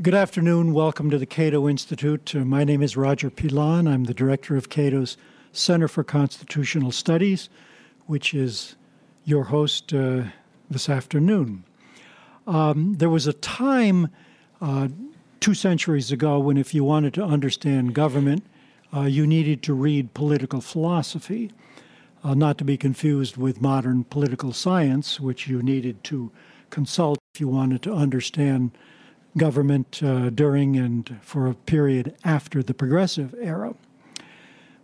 Good afternoon. Welcome to the Cato Institute. Uh, my name is Roger Pilon. I'm the director of Cato's Center for Constitutional Studies, which is your host uh, this afternoon. Um, there was a time uh, two centuries ago when, if you wanted to understand government, uh, you needed to read political philosophy, uh, not to be confused with modern political science, which you needed to consult if you wanted to understand government uh, during and for a period after the progressive era.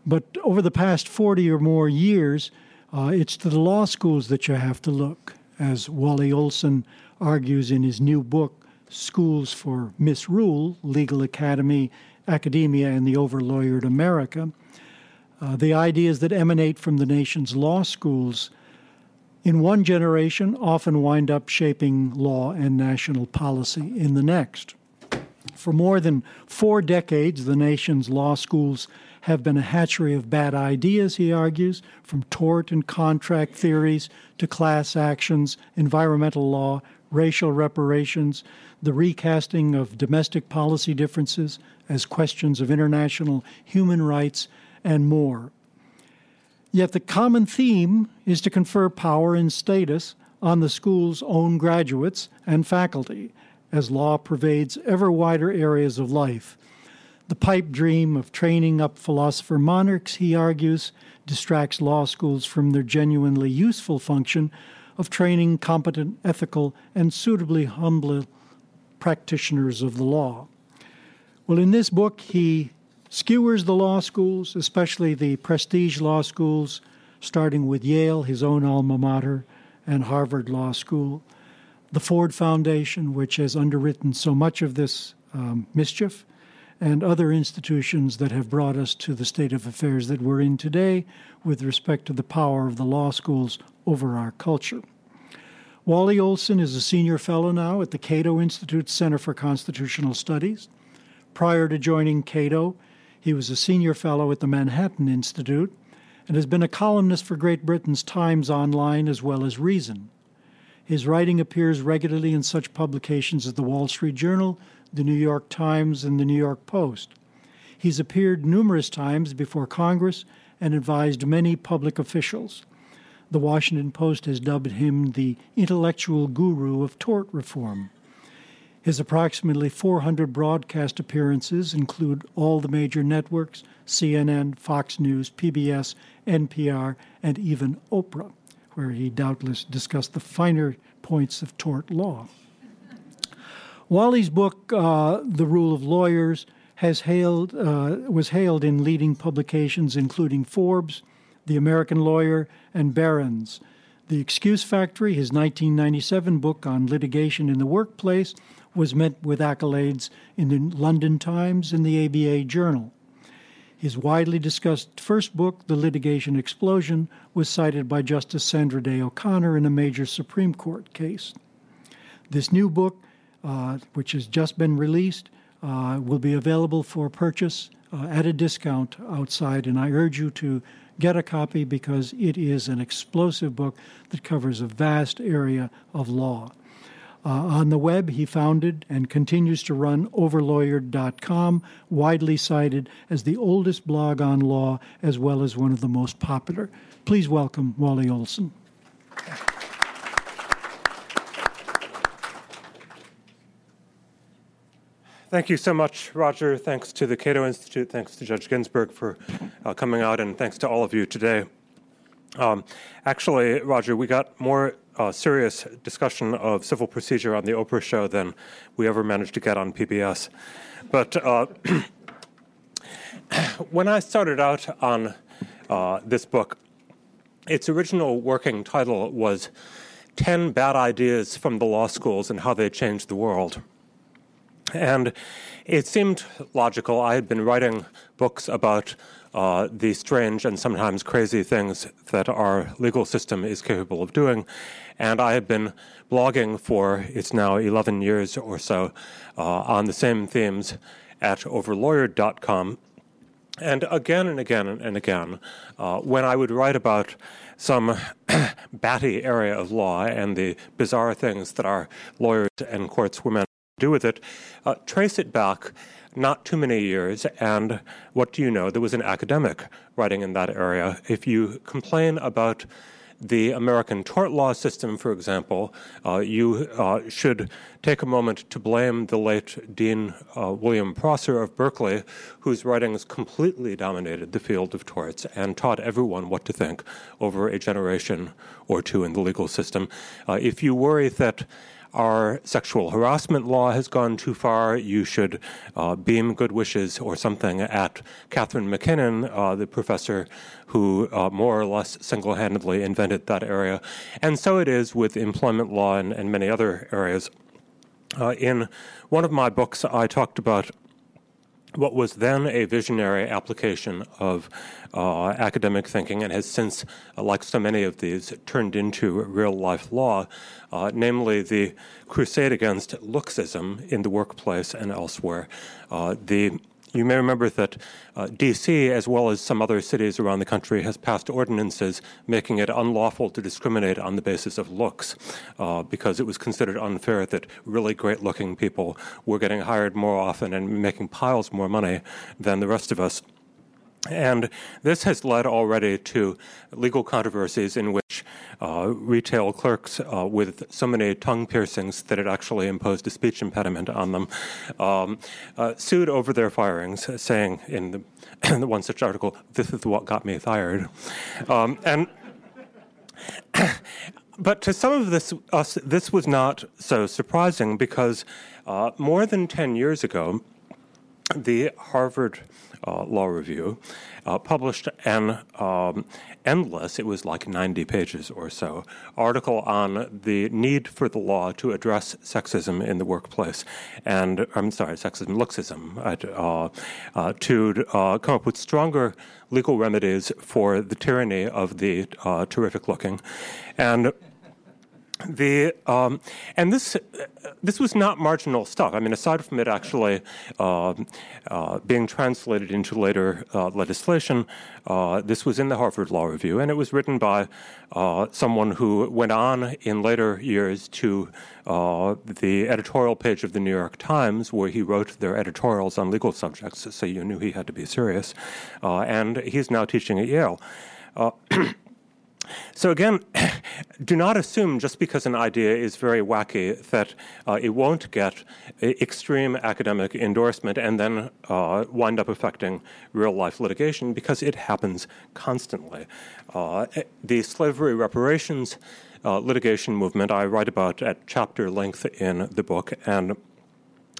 But over the past 40 or more years, uh, it's to the law schools that you have to look, as Wally Olson argues in his new book, Schools for Misrule Legal Academy, Academia, and the Overlawyered America. Uh, the ideas that emanate from the nation's law schools in one generation often wind up shaping law and national policy in the next. For more than four decades, the nation's law schools have been a hatchery of bad ideas, he argues, from tort and contract theories to class actions, environmental law, racial reparations, the recasting of domestic policy differences as questions of international human rights, and more. Yet the common theme is to confer power and status on the school's own graduates and faculty as law pervades ever wider areas of life. The pipe dream of training up philosopher monarchs, he argues, distracts law schools from their genuinely useful function of training competent, ethical, and suitably humble practitioners of the law. Well, in this book, he skewers the law schools, especially the prestige law schools, starting with Yale, his own alma mater, and Harvard Law School, the Ford Foundation, which has underwritten so much of this um, mischief, and other institutions that have brought us to the state of affairs that we're in today with respect to the power of the law schools over our culture. Wally Olson is a senior fellow now at the Cato Institute Center for Constitutional Studies. Prior to joining Cato, he was a senior fellow at the Manhattan Institute and has been a columnist for Great Britain's Times Online as well as Reason. His writing appears regularly in such publications as the Wall Street Journal, the New York Times, and the New York Post. He's appeared numerous times before Congress and advised many public officials. The Washington Post has dubbed him the intellectual guru of tort reform. His approximately 400 broadcast appearances include all the major networks CNN, Fox News, PBS, NPR, and even Oprah, where he doubtless discussed the finer points of tort law. Wally's book, uh, The Rule of Lawyers, has hailed, uh, was hailed in leading publications including Forbes, The American Lawyer, and Barron's. The Excuse Factory, his 1997 book on litigation in the workplace, was met with accolades in the London Times and the ABA Journal. His widely discussed first book, The Litigation Explosion, was cited by Justice Sandra Day O'Connor in a major Supreme Court case. This new book, uh, which has just been released, uh, will be available for purchase uh, at a discount outside, and I urge you to get a copy because it is an explosive book that covers a vast area of law. Uh, on the web, he founded and continues to run overlawyered.com, widely cited as the oldest blog on law as well as one of the most popular. Please welcome Wally Olson. Thank you so much, Roger. Thanks to the Cato Institute. Thanks to Judge Ginsburg for uh, coming out, and thanks to all of you today. Um, actually, Roger, we got more uh, serious discussion of civil procedure on the Oprah show than we ever managed to get on PBS. But uh, when I started out on uh, this book, its original working title was 10 Bad Ideas from the Law Schools and How They Changed the World. And it seemed logical. I had been writing books about uh, the strange and sometimes crazy things that our legal system is capable of doing. And I have been blogging for it's now 11 years or so uh, on the same themes at overlawyered.com. And again and again and again, uh, when I would write about some batty area of law and the bizarre things that our lawyers and courts courtswomen do with it, uh, trace it back not too many years, and what do you know? There was an academic writing in that area. If you complain about the American tort law system, for example, uh, you uh, should take a moment to blame the late Dean uh, William Prosser of Berkeley, whose writings completely dominated the field of torts and taught everyone what to think over a generation or two in the legal system. Uh, if you worry that our sexual harassment law has gone too far. You should uh, beam good wishes or something at Catharine MacKinnon, uh, the professor who uh, more or less single handedly invented that area. And so it is with employment law and, and many other areas. Uh, in one of my books, I talked about what was then a visionary application of uh, academic thinking and has since, uh, like so many of these, turned into real life law, uh, namely the crusade against looksism in the workplace and elsewhere. Uh, the you may remember that uh, DC, as well as some other cities around the country, has passed ordinances making it unlawful to discriminate on the basis of looks uh, because it was considered unfair that really great looking people were getting hired more often and making piles more money than the rest of us. And this has led already to legal controversies in which uh, retail clerks uh, with so many tongue piercings that it actually imposed a speech impediment on them um, uh, sued over their firings, saying in the, in the, one such article, This is what got me fired. Um, and but to some of this, us, this was not so surprising because uh, more than 10 years ago, the Harvard uh, Law Review, uh, published an um, endless, it was like 90 pages or so, article on the need for the law to address sexism in the workplace. And I'm sorry, sexism, looksism, uh, uh, to uh, come up with stronger legal remedies for the tyranny of the uh, terrific looking. And the um, and this this was not marginal stuff. I mean, aside from it actually uh, uh, being translated into later uh, legislation, uh, this was in the Harvard Law Review, and it was written by uh, someone who went on in later years to uh, the editorial page of the New York Times, where he wrote their editorials on legal subjects. So you knew he had to be serious, and he's now teaching at Yale. So, again, do not assume just because an idea is very wacky that uh, it won't get extreme academic endorsement and then uh, wind up affecting real life litigation because it happens constantly. Uh, the slavery reparations uh, litigation movement I write about at chapter length in the book, and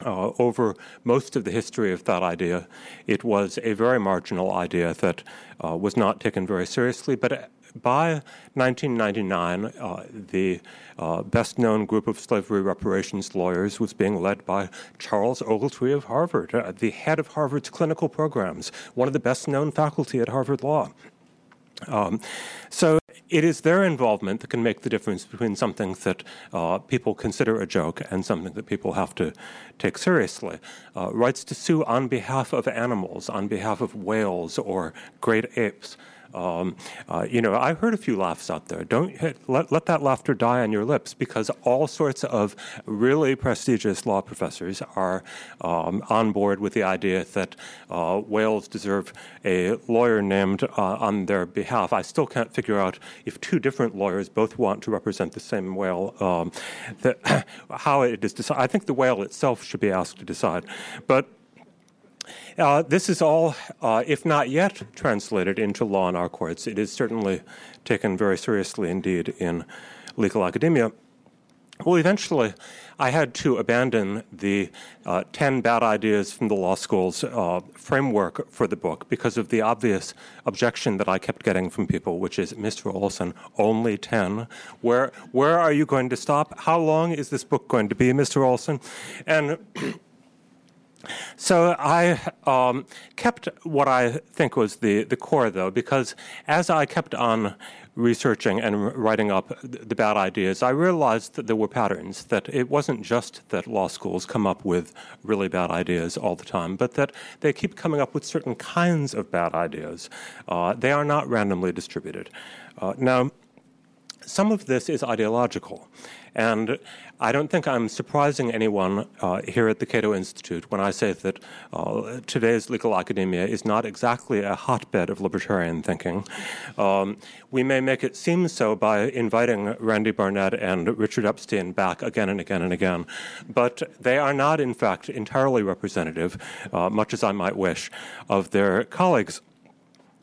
uh, over most of the history of that idea, it was a very marginal idea that uh, was not taken very seriously. But by 1999, uh, the uh, best known group of slavery reparations lawyers was being led by Charles Ogletree of Harvard, uh, the head of Harvard's clinical programs, one of the best known faculty at Harvard Law. Um, so it is their involvement that can make the difference between something that uh, people consider a joke and something that people have to take seriously. Uh, rights to sue on behalf of animals, on behalf of whales or great apes. Um, uh, you know, I heard a few laughs out there. Don't let, let that laughter die on your lips because all sorts of really prestigious law professors are um, on board with the idea that uh, whales deserve a lawyer named uh, on their behalf. I still can't figure out if two different lawyers both want to represent the same whale, um, that, how it is decided. I think the whale itself should be asked to decide. But uh, this is all, uh, if not yet translated into law in our courts. It is certainly taken very seriously indeed in legal academia. Well, eventually, I had to abandon the uh, 10 bad ideas from the law school's uh, framework for the book because of the obvious objection that I kept getting from people, which is, Mr. Olson, only 10. Where, where are you going to stop? How long is this book going to be, Mr. Olson? And So I um, kept what I think was the, the core, though, because as I kept on researching and writing up the bad ideas, I realized that there were patterns, that it wasn't just that law schools come up with really bad ideas all the time, but that they keep coming up with certain kinds of bad ideas. Uh, they are not randomly distributed. Uh, now, some of this is ideological. And I don't think I'm surprising anyone uh, here at the Cato Institute when I say that uh, today's legal academia is not exactly a hotbed of libertarian thinking. Um, we may make it seem so by inviting Randy Barnett and Richard Epstein back again and again and again, but they are not, in fact, entirely representative, uh, much as I might wish, of their colleagues.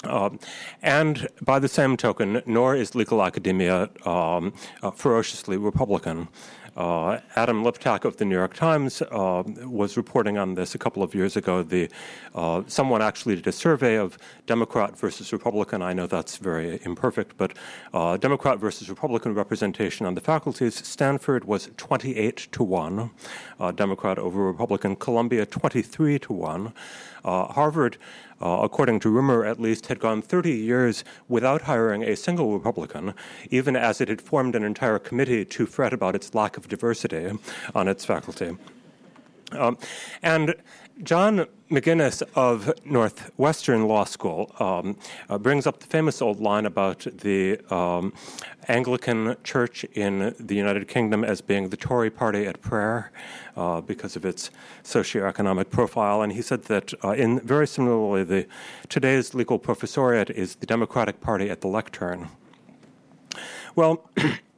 Um, and by the same token, nor is legal academia um, uh, ferociously Republican. Uh, Adam Liptak of the New York Times uh, was reporting on this a couple of years ago. The, uh, someone actually did a survey of Democrat versus Republican. I know that's very imperfect, but uh, Democrat versus Republican representation on the faculties. Stanford was 28 to 1, uh, Democrat over Republican. Columbia, 23 to 1. Uh, Harvard uh, according to rumor at least, had gone 30 years without hiring a single Republican, even as it had formed an entire committee to fret about its lack of diversity on its faculty. Um, and John McGinnis of Northwestern Law School um, uh, brings up the famous old line about the um, Anglican Church in the United Kingdom as being the Tory party at prayer uh, because of its socioeconomic profile. And he said that, uh, in very similarly, the today's legal professoriate is the Democratic Party at the lectern. Well,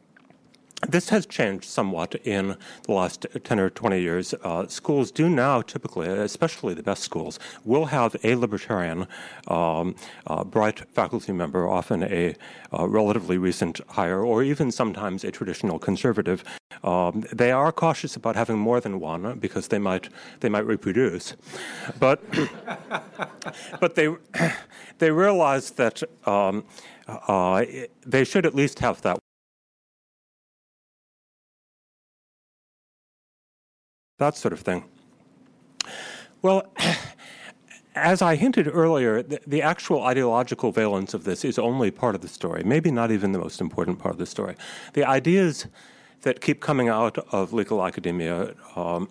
This has changed somewhat in the last 10 or 20 years. Uh, schools do now typically, especially the best schools, will have a libertarian, um, uh, bright faculty member, often a uh, relatively recent hire, or even sometimes a traditional conservative. Um, they are cautious about having more than one because they might they might reproduce, but but they they realize that um, uh, they should at least have that that sort of thing. Well, as I hinted earlier, the, the, actual ideological valence of this is only part of the story, maybe not even the most important part of the story. The ideas that keep coming out of legal academia um,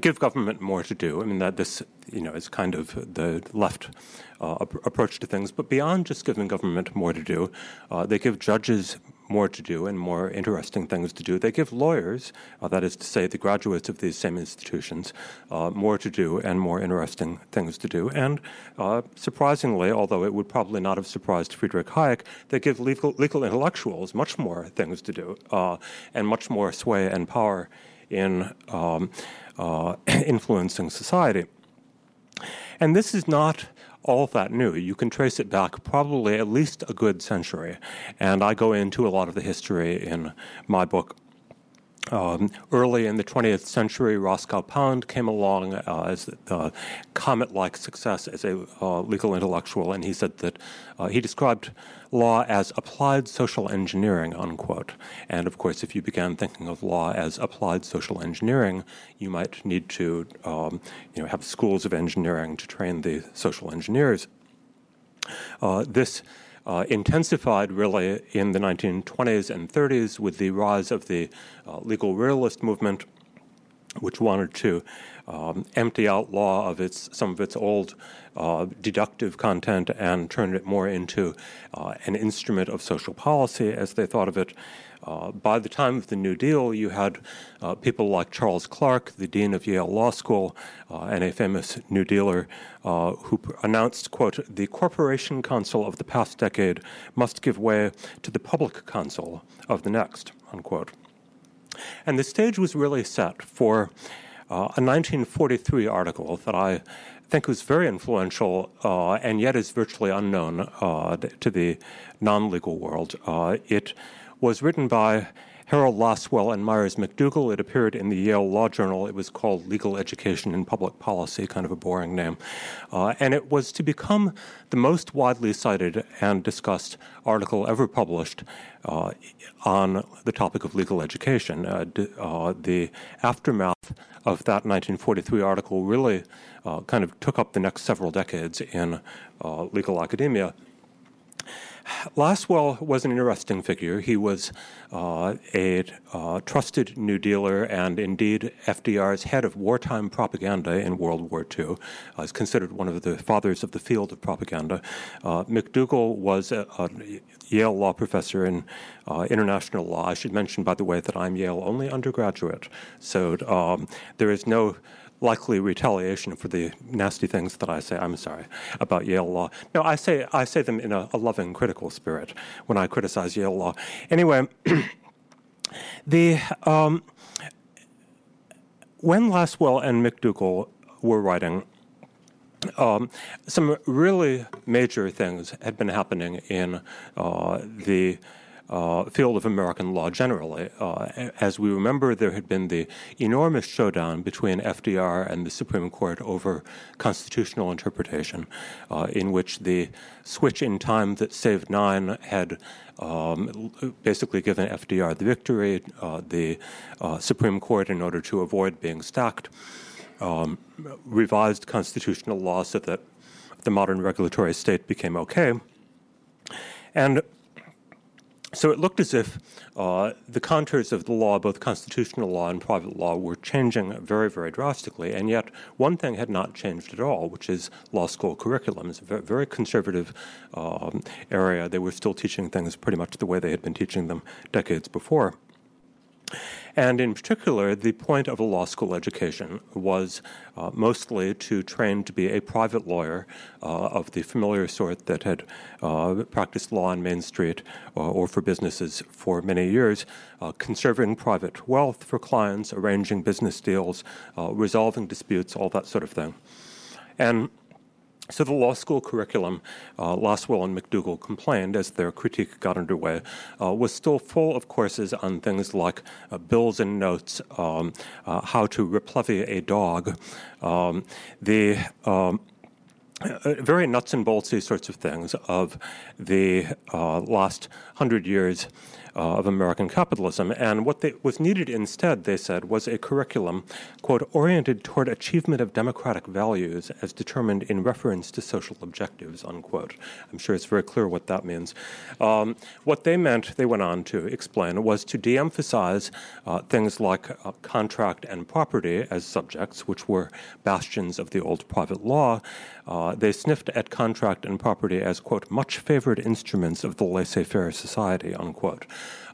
give government more to do. I mean, that this you know is kind of the left uh, approach to things. But beyond just giving government more to do, uh, they give judges more to do and more interesting things to do. They give lawyers, uh, that is to say, the graduates of these same institutions, uh, more to do and more interesting things to do. And uh, surprisingly, although it would probably not have surprised Friedrich Hayek, they give legal, legal intellectuals much more things to do uh, and much more sway and power in um, uh, influencing society. And this is not all that new. You can trace it back probably at least a good century. And I go into a lot of the history in my book. Um, early in the 20th century, Roscoe Pound came along uh, as a comet like success as a uh, legal intellectual, and he said that uh, he described law as applied social engineering, unquote. And of course, if you began thinking of law as applied social engineering, you might need to um, you know, have schools of engineering to train the social engineers. Uh, this uh, intensified really in the 1920s and 30s with the rise of the uh, legal realist movement, which wanted to um, empty out law of its some of its old uh, deductive content and turn it more into uh, an instrument of social policy as they thought of it. Uh, by the time of the New Deal, you had uh, people like Charles Clark, the dean of Yale Law School, uh, and a famous New Dealer uh, who announced, quote, the corporation counsel of the past decade must give way to the public counsel of the next, unquote. And the stage was really set for uh, a 1943 article that I think was very influential uh, and yet is virtually unknown to the non legal world. It was written by Harold Lasswell and Myres McDougal. It appeared in the Yale Law Journal. It was called Legal Education and Public Policy, kind of a boring name. Uh, and it was to become the most widely cited and discussed article ever published uh, on the topic of legal education. Uh, d- uh, the aftermath of that 1943 article really uh, kind of took up the next several decades in uh, legal academia. Lasswell was an interesting figure. He was uh, a uh, trusted New Dealer and indeed FDR's head of wartime propaganda in World War II. Uh, is considered one of the fathers of the field of propaganda. Uh, McDougal was a, a, Yale law professor in uh, international law. I should mention, by the way, that I'm Yale only undergraduate, so um, there is no likely retaliation for the nasty things that I say. I'm sorry about Yale law. No, I say I say them in a, a loving, critical spirit when I criticize Yale law. Anyway, the um, when Lasswell and McDougal were writing. Um, some really major things had been happening in uh, the uh, field of American law generally. Uh, as we remember, there had been the enormous showdown between FDR and the Supreme Court over constitutional interpretation, uh, in which the switch in time that saved nine had um, basically given FDR the victory. Uh, the uh, Supreme Court, in order to avoid being stacked, um, revised constitutional law so that the modern regulatory state became okay. And so it looked as if uh, the contours of the law, both constitutional law and private law, were changing very, very drastically. And yet, one thing had not changed at all, which is law school curriculum. It's a very, very conservative um, area. They were still teaching things pretty much the way they had been teaching them decades before. And in particular, the point of a law school education was uh, mostly to train to be a private lawyer uh, of the familiar sort that had uh, practiced law on Main Street uh, or for businesses for many years, uh, conserving private wealth for clients, arranging business deals, uh, resolving disputes, all that sort of thing. And so the law school curriculum, uh, Lasswell and McDougal complained as their critique got underway, uh, was still full of courses on things like uh, bills and notes, um, uh, how to replevy a dog, um, the um, uh, very nuts and boltsy sorts of things of the uh, last hundred years uh, of American capitalism. And what they, was needed instead, they said, was a curriculum, quote, oriented toward achievement of democratic values as determined in reference to social objectives, unquote. I'm sure it's very clear what that means. Um, what they meant, they went on to explain, was to de emphasize uh, things like uh, contract and property as subjects, which were bastions of the old private law. Uh, they sniffed at contract and property as, quote, much favored instruments of the laissez faire society, unquote.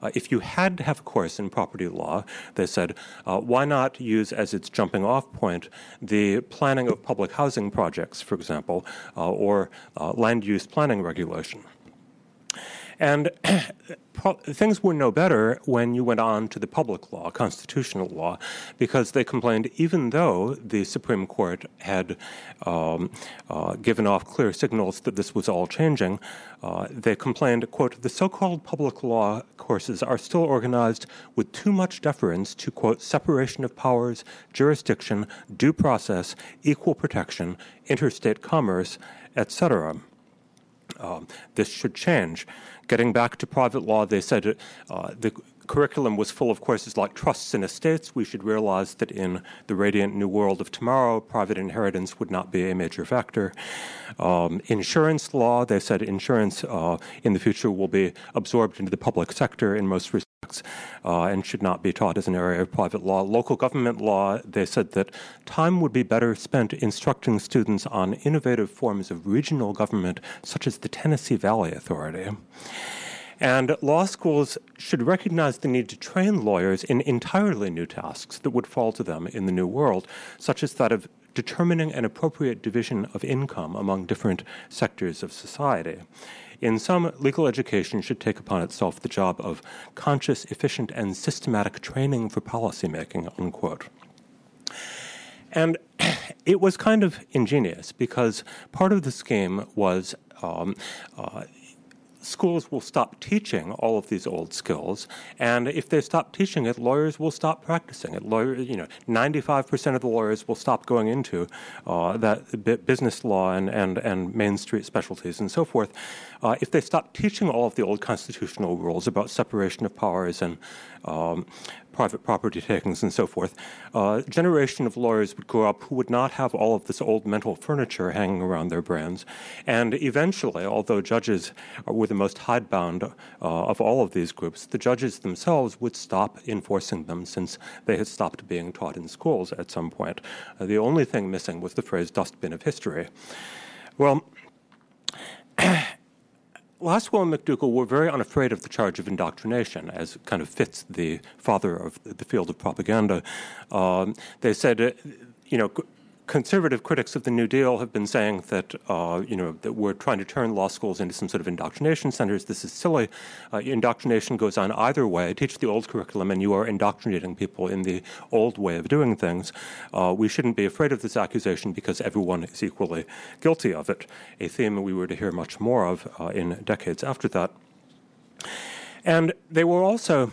Uh, if you had to have a course in property law, they said, uh, why not use as its jumping off point the planning of public housing projects, for example, uh, or uh, land use planning regulation? And things were no better when you went on to the public law, constitutional law, because they complained even though the Supreme Court had um, uh, given off clear signals that this was all changing, uh, they complained, quote, the so called public law courses are still organized with too much deference to, quote, separation of powers, jurisdiction, due process, equal protection, interstate commerce, etc. Um, this should change. Getting back to private law, they said uh, the curriculum was full of courses like trusts and estates. We should realize that in the radiant new world of tomorrow, private inheritance would not be a major factor. Um, insurance law, they said insurance uh, in the future will be absorbed into the public sector in most uh, and should not be taught as an area of private law. Local government law, they said that time would be better spent instructing students on innovative forms of regional government, such as the Tennessee Valley Authority. And law schools should recognize the need to train lawyers in entirely new tasks that would fall to them in the new world, such as that of determining an appropriate division of income among different sectors of society. In sum, legal education should take upon itself the job of conscious, efficient, and systematic training for policymaking, unquote. And it was kind of ingenious because part of the scheme was um, uh, schools will stop teaching all of these old skills, and if they stop teaching it, lawyers will stop practicing it. Lawyers, you know, 95% of the lawyers will stop going into uh, that business law and, and, and Main Street specialties and so forth. Uh, if they stop teaching all of the old constitutional rules about separation of powers and um, private property takings and so forth, uh, a generation of lawyers would grow up who would not have all of this old mental furniture hanging around their brains. And eventually, although judges were the most hidebound uh, of all of these groups, the judges themselves would stop enforcing them since they had stopped being taught in schools at some point. Uh, the only thing missing was the phrase dustbin of history. Well, Lasswell and McDougal were very unafraid of the charge of indoctrination, as kind of fits the father of the field of propaganda. Um, they said, uh, you know, conservative critics of the New Deal have been saying that uh, you know that we're trying to turn law schools into some sort of indoctrination centers. This is silly. Uh, indoctrination goes on either way. Teach the old curriculum, and you are indoctrinating people in the old way of doing things. Uh, we shouldn't be afraid of this accusation because everyone is equally guilty of it. A theme we were to hear much more of uh, in decades after that. And they were also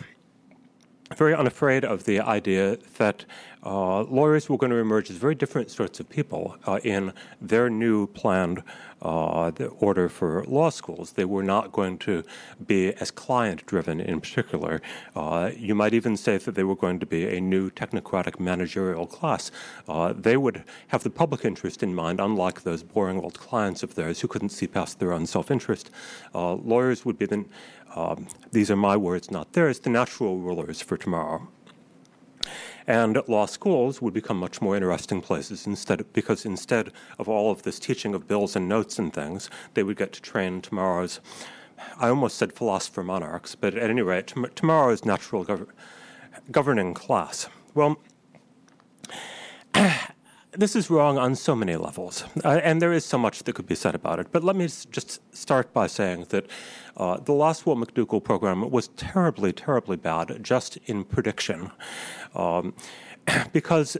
very unafraid of the idea that uh, lawyers were going to emerge as very different sorts of people uh, in their new planned uh, order for law schools. They were not going to be as client driven in particular. Uh, you might even say that they were going to be a new technocratic managerial class. Uh, they would have the public interest in mind, unlike those boring old clients of theirs who couldn't see past their own self interest. Uh, lawyers would be the um, these are my words, not theirs, the natural rulers for tomorrow. And law schools would become much more interesting places instead because instead of all of this teaching of bills and notes and things, they would get to train tomorrow's I almost said philosopher monarchs, but at any rate, t- tomorrow's natural gov- governing class. Well, this is wrong on so many levels, uh, and there is so much that could be said about it. But let me just start by saying that uh, the Lasswell McDougal program was terribly, terribly bad just in prediction, um, because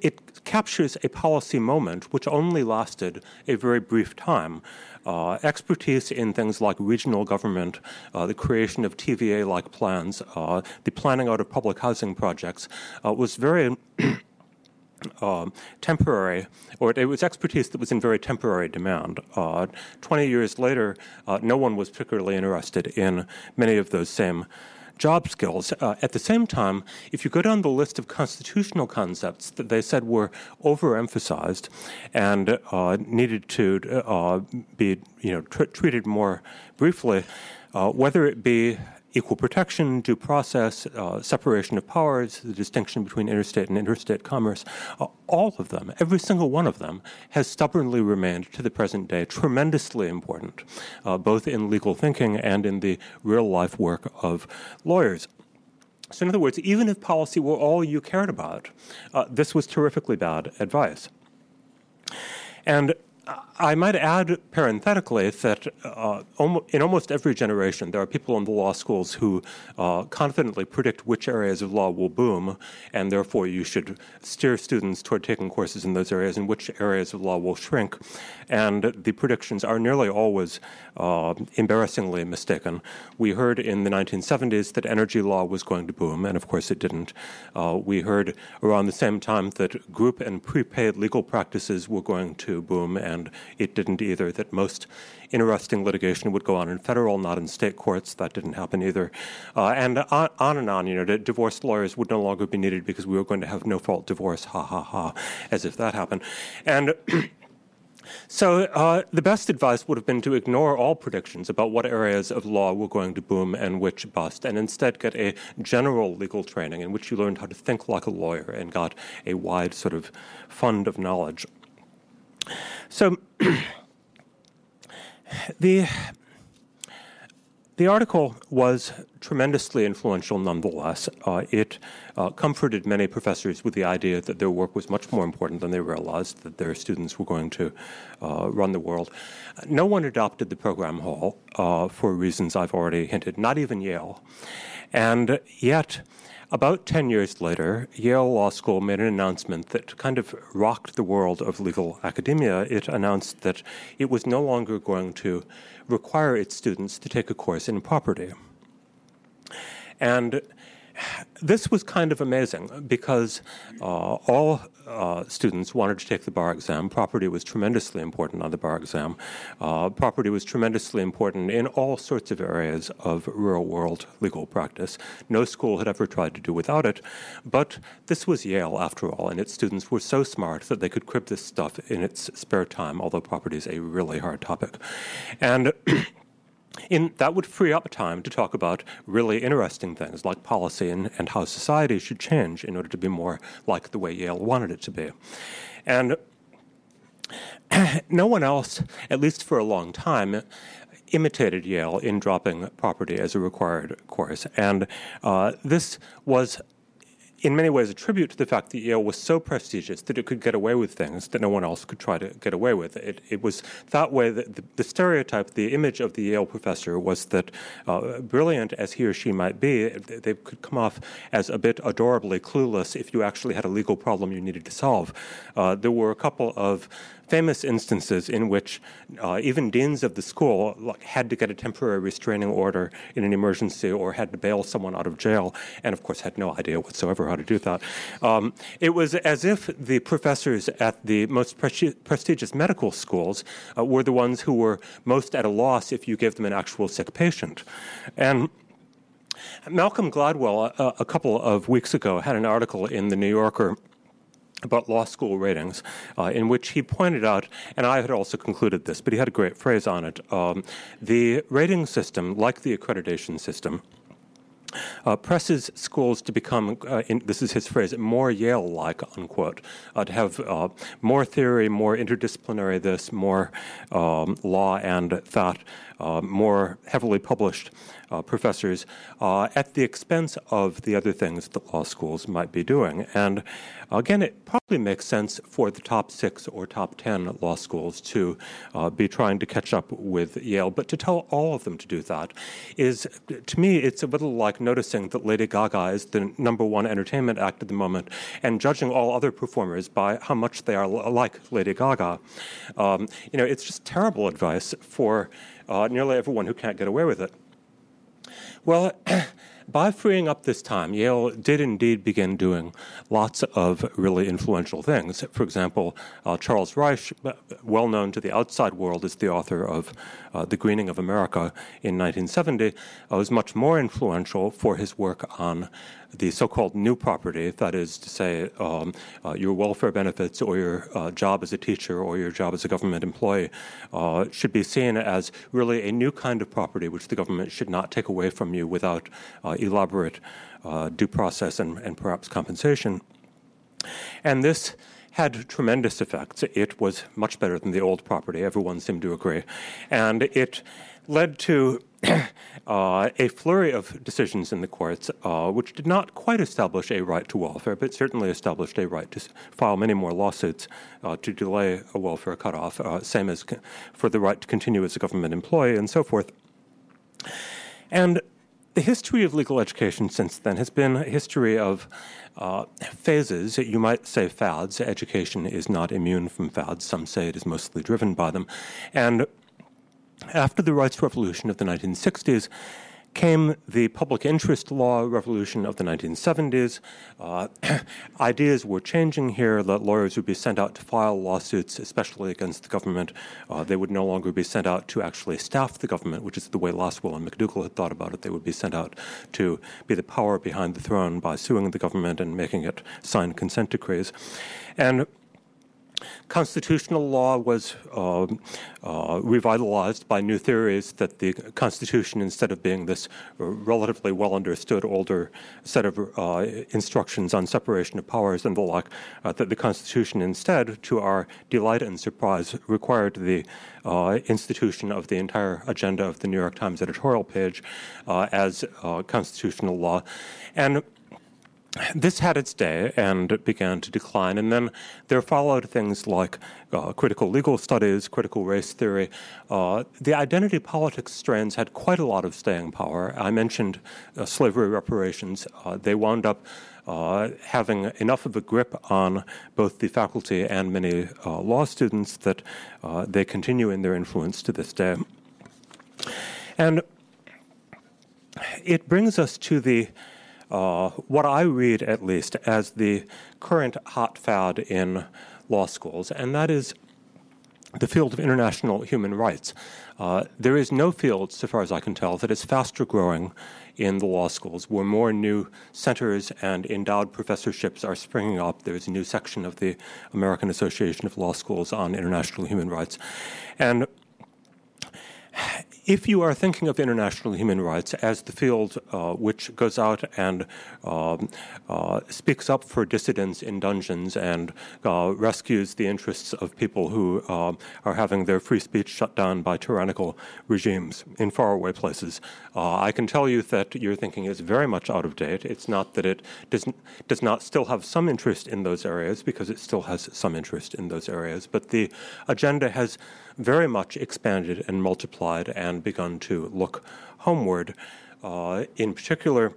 it captures a policy moment which only lasted a very brief time. Uh, expertise in things like regional government, uh, the creation of TVA like plans, uh, the planning out of public housing projects uh, was very uh, temporary, or it was expertise that was in very temporary demand. Uh, 20 years later, uh, no one was particularly interested in many of those same job skills. Uh, at the same time, if you go down the list of constitutional concepts that they said were overemphasized and uh, needed to uh, be you know, tr- treated more briefly, whether it be equal protection, due process, uh, separation of powers, the distinction between interstate and interstate commerce, uh, all of them, every single one of them, has stubbornly remained to the present day tremendously important, uh, both in legal thinking and in the real life work of lawyers. So, in other words, even if policy were all you cared about, uh, this was terrifically bad advice. And I might add parenthetically that uh, in almost every generation, there are people in the law schools who uh, confidently predict which areas of law will boom, and therefore you should steer students toward taking courses in those areas, and which areas of law will shrink. And the predictions are nearly always uh, embarrassingly mistaken. We heard in the 1970s that energy law was going to boom, and of course it didn't. Uh, we heard around the same time that group and prepaid legal practices were going to boom, and it didn't either. That most interesting litigation would go on in federal, not in state courts. That didn't happen either. Uh, and on, on, and on, you know, divorce lawyers would no longer be needed because we were going to have no fault divorce, ha ha ha, as if that happened. And So uh, the best advice would have been to ignore all predictions about what areas of law were going to boom and which bust, and instead get a general legal training in which you learned how to think like a lawyer and got a wide sort of fund of knowledge. So the the article was tremendously influential nonetheless. Uh, it uh, comforted many professors with the idea that their work was much more important than they realized, that their students were going to uh, run the world. No one adopted the program hall uh, for reasons I've already hinted, not even Yale. And yet, about 10 years later, Yale Law School made an announcement that kind of rocked the world of legal academia. It announced that it was no longer going to require its students to take a course in property. And this was kind of amazing because uh, all uh, students wanted to take the bar exam. Property was tremendously important on the bar exam. Uh, property was tremendously important in all sorts of areas of real world legal practice. No school had ever tried to do without it. But this was Yale, after all, and its students were so smart that they could crib this stuff in its spare time, although property is a really hard topic. And that would free up time to talk about really interesting things like policy and, and how society should change in order to be more like the way Yale wanted it to be. And no one else, at least for a long time, imitated Yale in dropping property as a required course. And uh, this was in many ways a tribute to the fact that Yale was so prestigious that it could get away with things that no one else could try to get away with. It, it was that way that the, the, stereotype, the image of the Yale professor was that, uh, brilliant as he or she might be, they could come off as a bit adorably clueless if you actually had a legal problem you needed to solve. Uh, there were a couple of famous instances in which uh, even deans of the school like, had to get a temporary restraining order in an emergency or had to bail someone out of jail, and of course had no idea whatsoever how to do that. Um, it was as if the professors at the most pre- prestigious medical schools uh, were the ones who were most at a loss if you gave them an actual sick patient. And Malcolm Gladwell, a, a couple of weeks ago, had an article in the New Yorker about law school ratings, uh, in which he pointed out, and I had also concluded this, but he had a great phrase on it. Um, the rating system, like the accreditation system, uh, presses schools to become, uh, in, this is his phrase, more Yale like, unquote, uh, to have uh, more theory, more interdisciplinary this, more um, law and that, more heavily published uh, professors uh, at the expense of the other things that law schools might be doing. And again, it probably makes sense for the top six or top ten law schools to uh, be trying to catch up with Yale, but to tell all of them to do that is, to me, it's a little like noticing that Lady Gaga is the number one entertainment act at the moment and judging all other performers by how much they are like Lady Gaga. Um, you know, it's just terrible advice for uh, nearly everyone who can't get away with it. Well, by freeing up this time, Yale did indeed begin doing lots of really influential things. For example, uh, Charles Reich, well known to the outside world as the author of uh, The Greening of America in 1970, uh, was much more influential for his work on the so-called new property, that is to say, um, uh, your welfare benefits or your uh, job as a teacher or your job as a government employee, uh, should be seen as really a new kind of property which the government should not take away from you without uh, elaborate uh, due process and, and perhaps compensation. And this had tremendous effects. It was much better than the old property, everyone seemed to agree. And it led to uh, a flurry of decisions in the courts, uh, which did not quite establish a right to welfare, but certainly established a right to file many more lawsuits uh, to delay a welfare cutoff, uh, same as for the right to continue as a government employee and so forth. And the history of legal education since then has been a history of uh, phases. You might say fads. Education is not immune from fads. Some say it is mostly driven by them. And after the rights revolution of the 1960s, came the public interest law revolution of the 1970s. Uh, ideas were changing here that lawyers would be sent out to file lawsuits, especially against the government. Uh, they would no longer be sent out to actually staff the government, which is the way Lasswell and McDougal had thought about it. They would be sent out to be the power behind the throne by suing the government and making it sign consent decrees. And Constitutional law was uh, uh, revitalized by new theories that the Constitution, instead of being this relatively well understood older set of uh, instructions on separation of powers and the like, uh, that the Constitution instead, to our delight and surprise, required the uh, institution of the entire agenda of the New York Times editorial page as constitutional law. And this had its day and began to decline. And then there followed things like uh, critical legal studies, critical race theory. Uh, the identity politics strands had quite a lot of staying power. I mentioned uh, slavery reparations. Uh, they wound up uh, having enough of a grip on both the faculty and many uh, law students that they continue in their influence to this day. And it brings us to the uh, what I read at least as the current hot fad in law schools, and that is the field of international human rights. Uh, there is no field, so far as I can tell, that is faster growing in the law schools, where more new centers and endowed professorships are springing up. There's a new section of the American Association of Law Schools on international human rights. And if you are thinking of international human rights as the field uh, which goes out and um, uh, speaks up for dissidents in dungeons and uh, rescues the interests of people who um, are having their free speech shut down by tyrannical regimes in faraway places, uh, I can tell you that your thinking is very much out of date. It's not that it does, does not still have some interest in those areas, because it still has some interest in those areas, but the agenda has very much expanded and multiplied and begun to look homeward. Uh, in particular,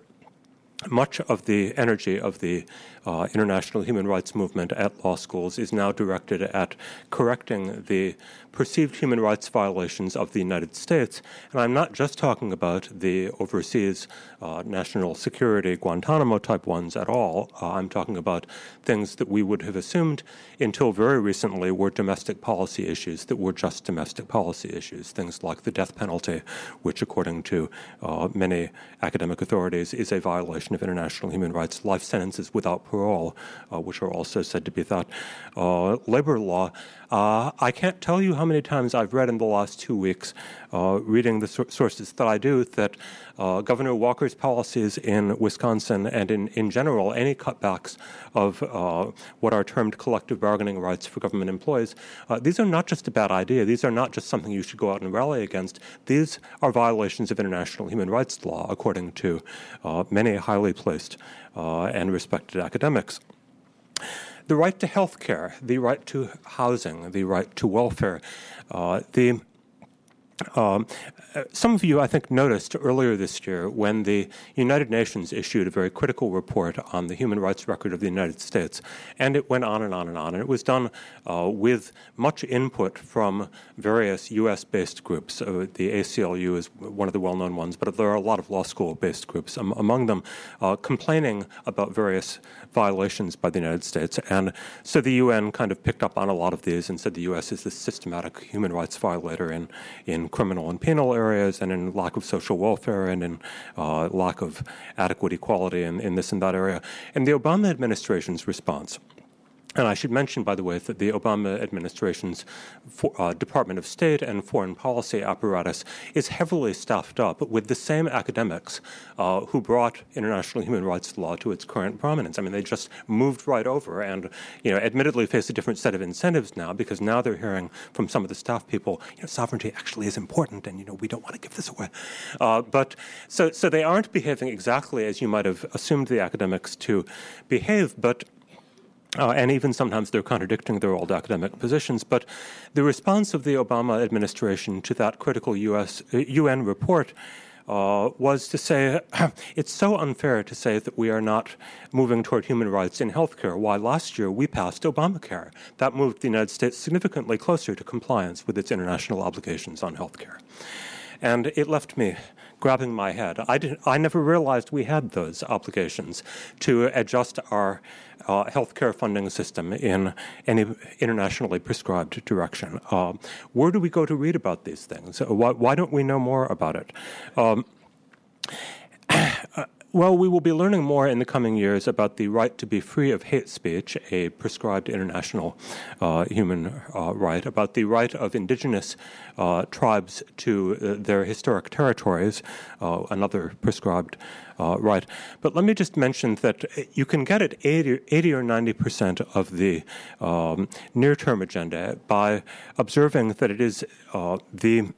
much of the energy of the uh, international human rights movement at law schools is now directed at correcting the perceived human rights violations of the United States. And I'm not just talking about the overseas uh, national security Guantanamo type ones at all. Uh, I'm talking about things that we would have assumed until very recently were domestic policy issues that were just domestic policy issues. Things like the death penalty, which, according to uh, many academic authorities, is a violation of international human rights. Life sentences without parole, uh, which are also said to be that. Uh, labor law. Uh, I can't tell you how many times I've read in the last two weeks, uh, reading the so- sources that I do, that uh, Governor Walker's policies in Wisconsin and in, in general, any cutbacks of uh, what are termed collective bargaining rights for government employees, uh, these are not just a bad idea. These are not just something you should go out and rally against. These are violations of international human rights law, according to uh, many highly placed and respected academics the right to health care, the right to housing, the right to welfare, uh, the um, some of you, I think, noticed earlier this year when the United Nations issued a very critical report on the human rights record of the United States, and it went on and on and on. And it was done uh, with much input from various U.S. based groups. Uh, the ACLU is one of the well known ones, but there are a lot of law school based groups, um, among them uh, complaining about various violations by the United States. And so the UN kind of picked up on a lot of these and said the U.S. is the systematic human rights violator in, in criminal and penal areas and in lack of social welfare and in uh, lack of adequate equality in, in this and that area. And the Obama administration's response and I should mention, by the way, that the Obama administration's for, uh, Department of State and foreign policy apparatus is heavily staffed up with the same academics uh, who brought international human rights law to its current prominence. I mean, they just moved right over and, you know, admittedly face a different set of incentives now because now they're hearing from some of the staff people, you know, sovereignty actually is important and, you know, we don't want to give this away. Uh, but so, so they aren't behaving exactly as you might have assumed the academics to behave, but uh, and even sometimes they're contradicting their old academic positions. But the response of the Obama administration to that critical US, UN report uh, was to say it's so unfair to say that we are not moving toward human rights in healthcare. Why last year we passed Obamacare. That moved the United States significantly closer to compliance with its international obligations on healthcare. And it left me grabbing my head. I, didn't, I never realized we had those obligations to adjust our uh, healthcare funding system in any internationally prescribed direction. Uh, where do we go to read about these things? Why, why don't we know more about it? Um, well, we will be learning more in the coming years about the right to be free of hate speech, a prescribed international uh, human uh, right, about the right of indigenous uh, tribes to uh, their historic territories, uh, another prescribed uh, right. But let me just mention that you can get at 80, 80 or 90 percent of the um, near term agenda by observing that it is the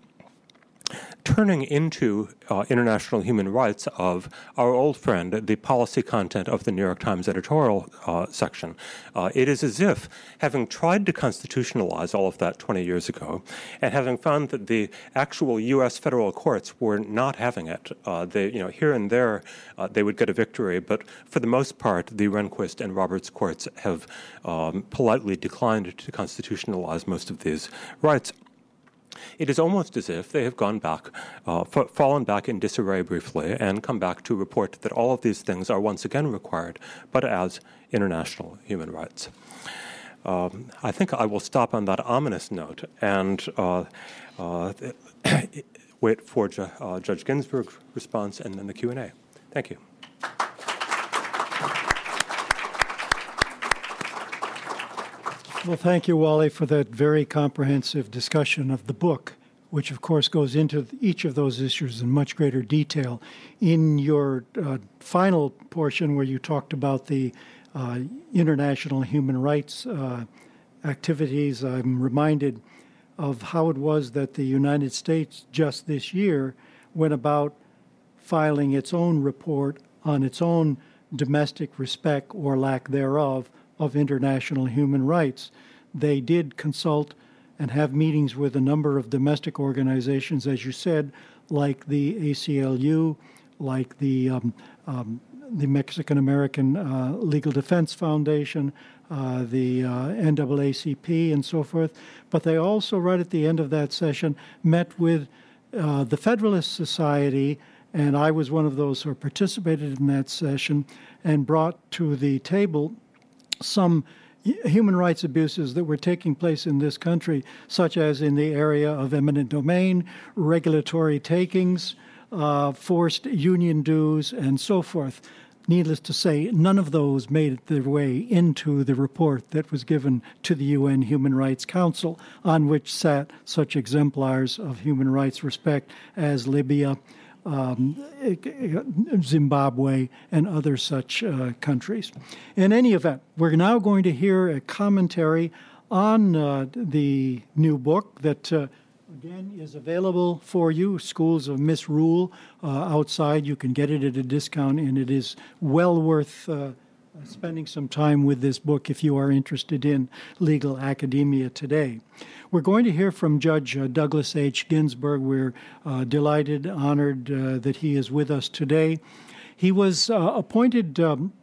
turning into uh, international human rights of our old friend, the policy content of the New York Times editorial uh, section. Uh, it is as if, having tried to constitutionalize all of that 20 years ago, and having found that the actual U.S. federal courts were not having it, uh, they, you know, here and there uh, they would get a victory, but for the most part, the Rehnquist and Roberts courts have um, politely declined to constitutionalize most of these rights. It is almost as if they have gone back, uh, f- fallen back in disarray briefly, and come back to report that all of these things are once again required, but as international human rights. Um, I think I will stop on that ominous note and uh, uh, wait for Ju- uh, Judge Ginsburg's response and then the Q&A. Thank you. Well, thank you, Wally, for that very comprehensive discussion of the book, which, of course, goes into each of those issues in much greater detail. In your uh, final portion, where you talked about the uh, international human rights uh, activities, I'm reminded of how it was that the United States just this year went about filing its own report on its own domestic respect or lack thereof of international human rights. They did consult and have meetings with a number of domestic organizations, as you said, like the ACLU, like the um, um, the Mexican American uh, Legal Defense Foundation, uh, the uh, NAACP, and so forth. But they also, right at the end of that session, met with uh, the Federalist Society, and I was one of those who participated in that session and brought to the table some human rights abuses that were taking place in this country, such as in the area of eminent domain, regulatory takings, uh, forced union dues, and so forth. Needless to say, none of those made their way into the report that was given to the UN Human Rights Council, on which sat such exemplars of human rights respect as Libya, um, Zimbabwe, and other such uh, countries. In any event, we're now going to hear a commentary on uh, the new book that, uh, again, is available for you, Schools of Misrule, uh, outside. You can get it at a discount, and it is well worth uh, spending some time with this book if you are interested in legal academia today. We're going to hear from Judge uh, Douglas H. Ginsburg. We're uh, delighted, honored uh, that he is with us today. He was uh, appointed um,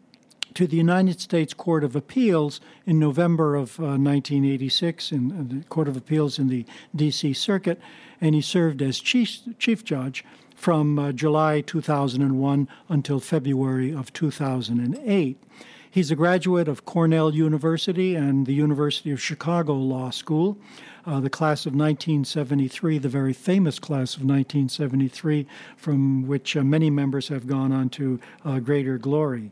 to the United States Court of Appeals in November of 1986 uh, in, in, the Court of Appeals in the D.C. Circuit, and he served as chief, chief judge from uh, July 2001 until February of 2008. He's a graduate of Cornell University and the University of Chicago Law School uh, the class of 1973, the very famous class of 1973, from which uh, many members have gone on to uh, greater glory.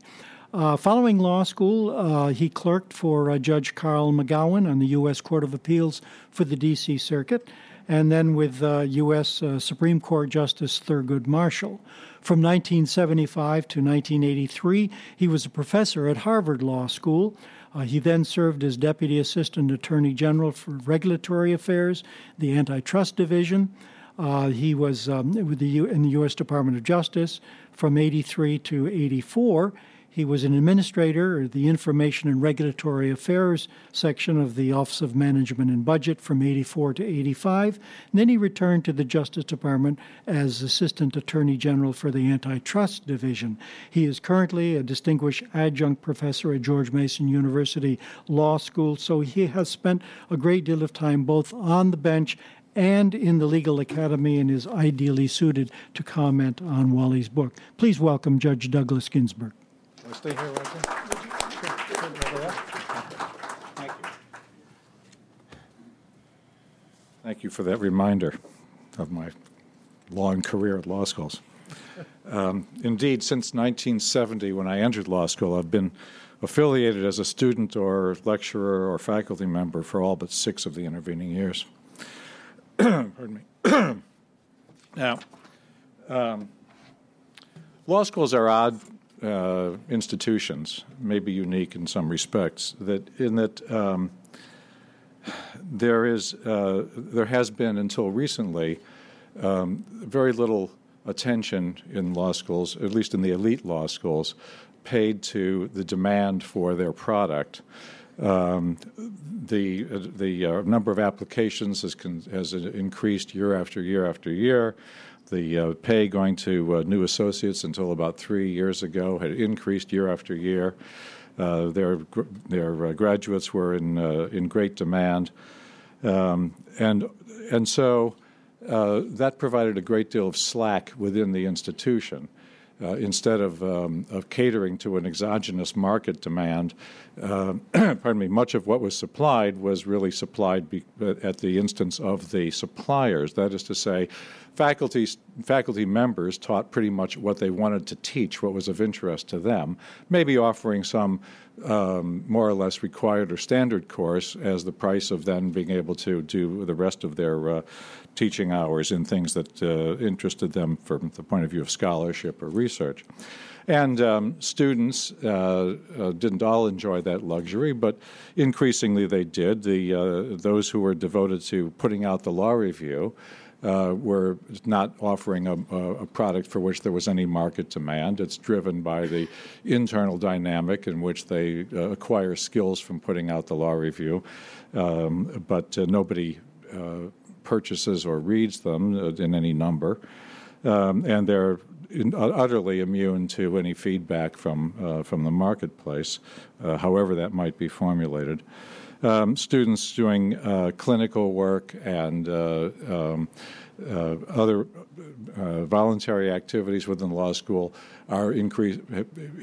Uh, following law school, uh, he clerked for uh, Judge Carl McGowan on the U.S. Court of Appeals for the D.C. Circuit, and then with U.S. Supreme Court Justice Thurgood Marshall. From 1975 to 1983, he was a professor at Harvard Law School. Uh, he then served as Deputy Assistant Attorney General for Regulatory Affairs, the Antitrust Division. Uh, he was um, with the U- in the U.S. Department of Justice from 83 to 84. He was an administrator of the Information and Regulatory Affairs section of the Office of Management and Budget from 84 to 85. And then he returned to the Justice Department as Assistant Attorney General for the Antitrust Division. He is currently a distinguished adjunct professor at George Mason University Law School, so he has spent a great deal of time both on the bench and in the legal academy and is ideally suited to comment on Wally's book. Please welcome Judge Douglas Ginsburg. I stay here right there? Thank you. Thank you for that reminder of my long career at law schools. Um, indeed, since 1970, when I entered law school, I've been affiliated as a student or lecturer or faculty member for all but six of the intervening years. Pardon me. now, um, law schools are odd uh, institutions, maybe unique in some respects, that in that um, there is uh, there has been until recently um, very little attention in law schools, at least in the elite law schools, paid to the demand for their product. Um, the the uh, number of applications has has increased year after year after year. The uh, pay going to uh, new associates until about three years ago had increased year after year. Uh, their their uh, graduates were in uh, in great demand, Um, and, and so uh, that provided a great deal of slack within the institution. Instead of, um, of catering to an exogenous market demand, uh, pardon me, much of what was supplied was really supplied be- at the instance of the suppliers. That is to say, faculty, faculty members taught pretty much what they wanted to teach, what was of interest to them, maybe offering some um, more or less required or standard course as the price of then being able to do the rest of their uh, teaching hours in things that uh, interested them from the point of view of scholarship or research. And um, students uh, uh, didn't all enjoy that luxury, but increasingly they did. The, uh, those who were devoted to putting out the law review uh, were not offering a, a, product for which there was any market demand. It's driven by the internal dynamic in which they uh, acquire skills from putting out the law review, um, but uh, nobody purchases or reads them uh, in any number, um, and they're uh, utterly immune to any feedback from uh, from the marketplace, uh, however that might be formulated. Um, students doing uh, clinical work and uh, um, other voluntary activities within law school are increase,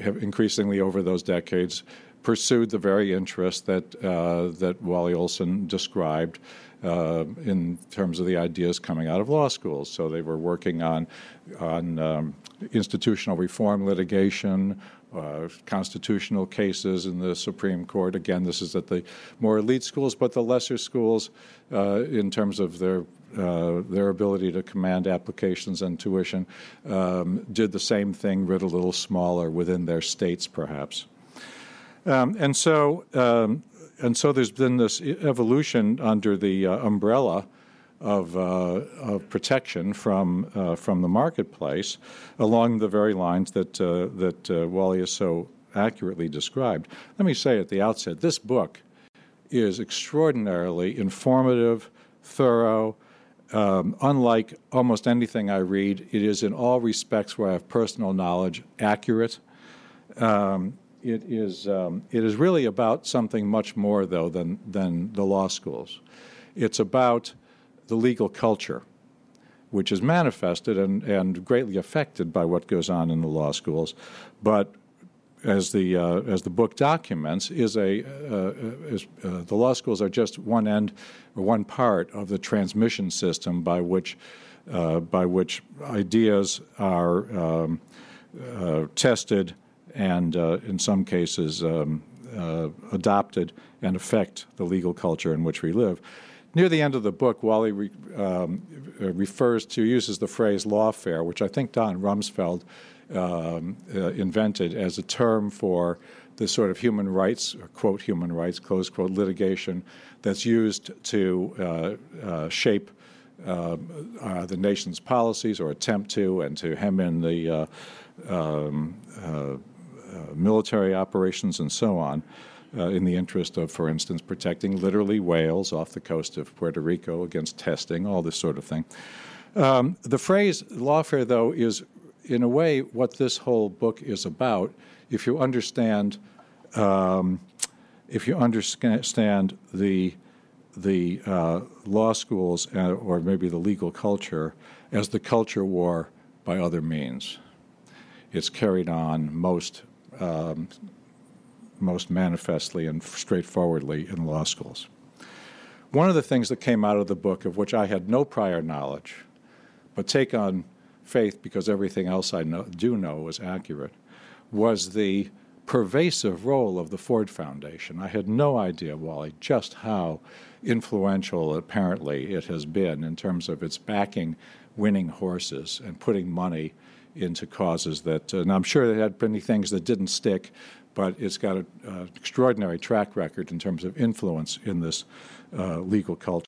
have increasingly over those decades pursued the very interest that that Wally Olson described uh, in terms of the ideas coming out of law schools. So they were working on on um, institutional reform litigation, uh, constitutional cases in the Supreme Court. Again, this is at the more elite schools, but the lesser schools, uh, in terms of their uh, their ability to command applications and tuition, um, did the same thing, writ a little smaller within their states, perhaps. Um, and so um, and so there's been this evolution under the uh, umbrella of, uh, of protection from uh, from the marketplace, along the very lines that uh, that uh, Wally has so accurately described. Let me say at the outset, this book is extraordinarily informative, thorough. Um, unlike almost anything I read, it is in all respects where I have personal knowledge accurate. Um, it is um, it is really about something much more though than than the law schools. It's about the legal culture, which is manifested and, and greatly affected by what goes on in the law schools, but as the uh, as the book documents, is a uh, is, uh, the law schools are just one end or one part of the transmission system by which uh, by which ideas are um, uh, tested and uh, in some cases um, uh, adopted and affect the legal culture in which we live. Near the end of the book, Wally re, um, uh, refers to, uses the phrase lawfare, which I think Don Rumsfeld um, uh, invented as a term for the sort of human rights, quote, human rights, close quote, litigation that's used to uh, uh, shape uh, uh, the nation's policies or attempt to, and to hem in the um, uh, military operations and so on. Uh, in the interest of, for instance, protecting literally whales off the coast of Puerto Rico against testing, all this sort of thing. Um, the phrase lawfare, though, is in a way what this whole book is about. If you understand, um, if you understand the the uh, law schools uh, or maybe the legal culture as the culture war by other means. It's carried on most um, most manifestly and straightforwardly in law schools. One of the things that came out of the book, of which I had no prior knowledge, but take on faith because everything else I know, do know was accurate, was the pervasive role of the Ford Foundation. I had no idea, Wally, just how influential apparently it has been in terms of its backing winning horses and putting money into causes that, uh, and I'm sure it had many things that didn't stick, but it's got an uh, extraordinary track record in terms of influence in this uh, legal culture.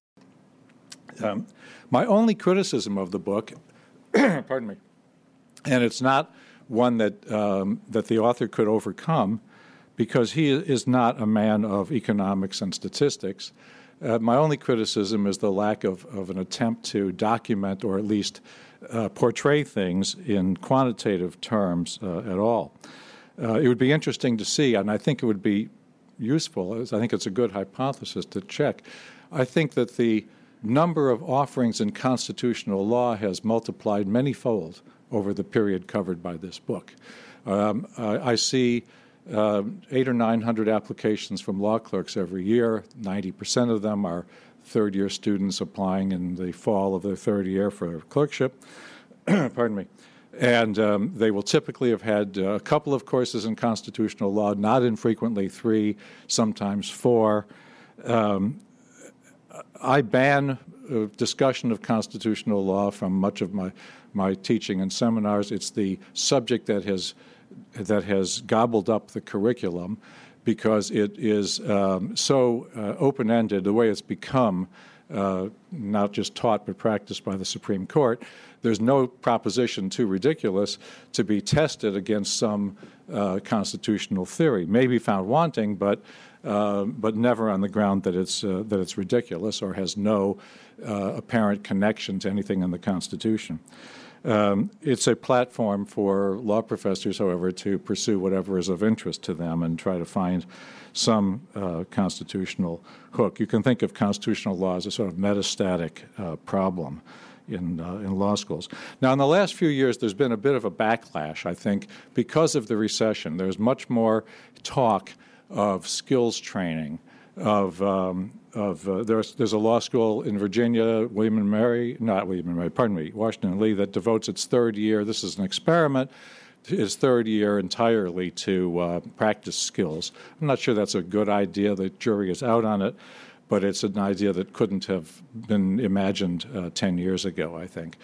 Um, my only criticism of the book, pardon me, and it's not one that um, that the author could overcome, because he is not a man of economics and statistics. Uh, my only criticism is the lack of, of an attempt to document or at least uh, portray things in quantitative terms uh, at all. Uh, it would be interesting to see, and I think it would be useful. I think it's a good hypothesis to check. I think that the number of offerings in constitutional law has multiplied many fold over the period covered by this book. Um, I, I, see uh, eight or nine hundred applications from law clerks every year. Ninety percent of them are third year students applying in the fall of their third year for clerkship. Pardon me. And um, they will typically have had uh, a couple of courses in constitutional law, not infrequently three, sometimes four. Um, I ban uh, discussion of constitutional law from much of my, my teaching and seminars. It's the subject that has, that has gobbled up the curriculum because it is um, so uh, open ended, the way it's become, uh, not just taught but practiced by the Supreme Court. There's no proposition too ridiculous to be tested against some uh, constitutional theory. May be found wanting, but uh, but never on the ground that it's uh, that it's ridiculous or has no uh, apparent connection to anything in the Constitution. Um, it's a platform for law professors, however, to pursue whatever is of interest to them and try to find some uh, constitutional hook. You can think of constitutional law as a sort of metastatic uh, problem in, uh, in law schools. Now, in the last few years, there's been a bit of a backlash, I think, because of the recession. There's much more talk of skills training, of, um, of uh, there's, there's a law school in Virginia, William and Mary, not William and Mary, pardon me, Washington and Lee, that devotes its third year, this is an experiment, his third year entirely to uh, practice skills. I'm not sure that's a good idea. The jury is out on it, but it's an idea that couldn't have been imagined uh, 10 years ago, I think.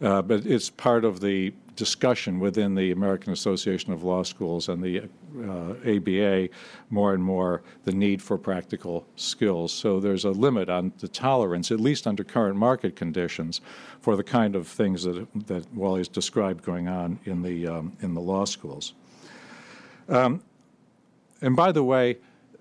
Uh, but it's part of the discussion within the American Association of Law Schools and the uh, ABA more and more the need for practical skills. So there's a limit on the tolerance, at least under current market conditions, for the kind of things that that Wally's described going on in the um, in the law schools. Um, and by the way,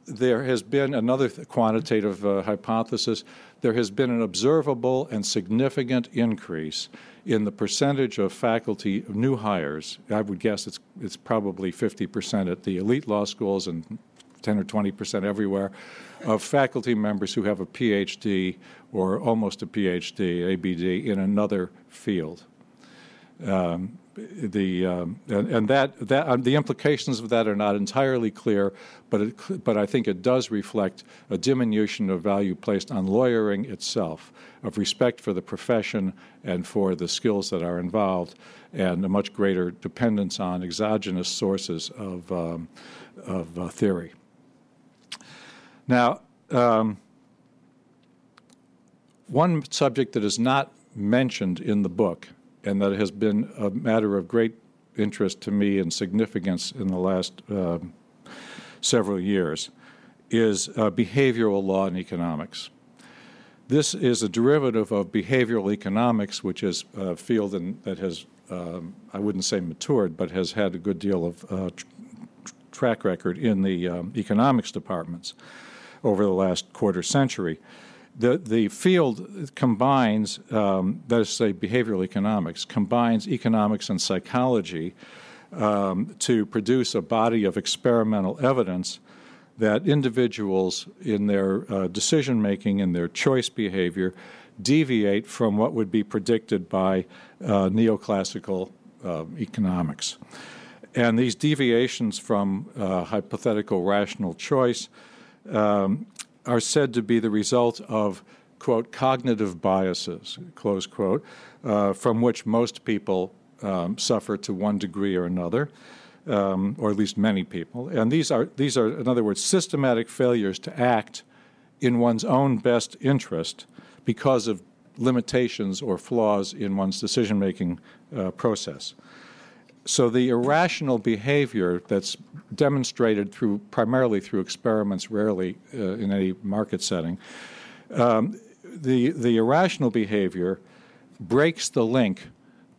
there has been another quantitative uh, hypothesis. There has been an observable and significant increase in the percentage of faculty new hires, I would guess it's it's probably 50% at the elite law schools and 10 or 20% everywhere, of faculty members who have a PhD or almost a PhD, ABD, in another field. Um, the um, and, and, that that um, the implications of that are not entirely clear, but it, but I think it does reflect a diminution of value placed on lawyering itself, of respect for the profession and for the skills that are involved, and a much greater dependence on exogenous sources of um, of uh, theory. Now. Um, one subject that is not mentioned in the book and that has been a matter of great interest to me and significance in the last uh, several years, is uh, behavioral law and economics. This is a derivative of behavioral economics, which is a field in, that has, um, I wouldn't say matured, but has had a good deal of uh, tr- track record in the um, economics departments over the last quarter century the, the field combines, um, that is, say, behavioral economics, combines economics and psychology um, to produce a body of experimental evidence that individuals in their uh, decision making and their choice behavior deviate from what would be predicted by uh, neoclassical uh, economics. And these deviations from uh, hypothetical rational choice um, are said to be the result of, quote, cognitive biases, close quote, uh, from which most people um, suffer to one degree or another. Um, or at least many people. And these are, these are, in other words, systematic failures to act in one's own best interest because of limitations or flaws in one's decision making uh, process. So the irrational behavior that's demonstrated through primarily through experiments, rarely uh, in any market setting, um, the the irrational behavior breaks the link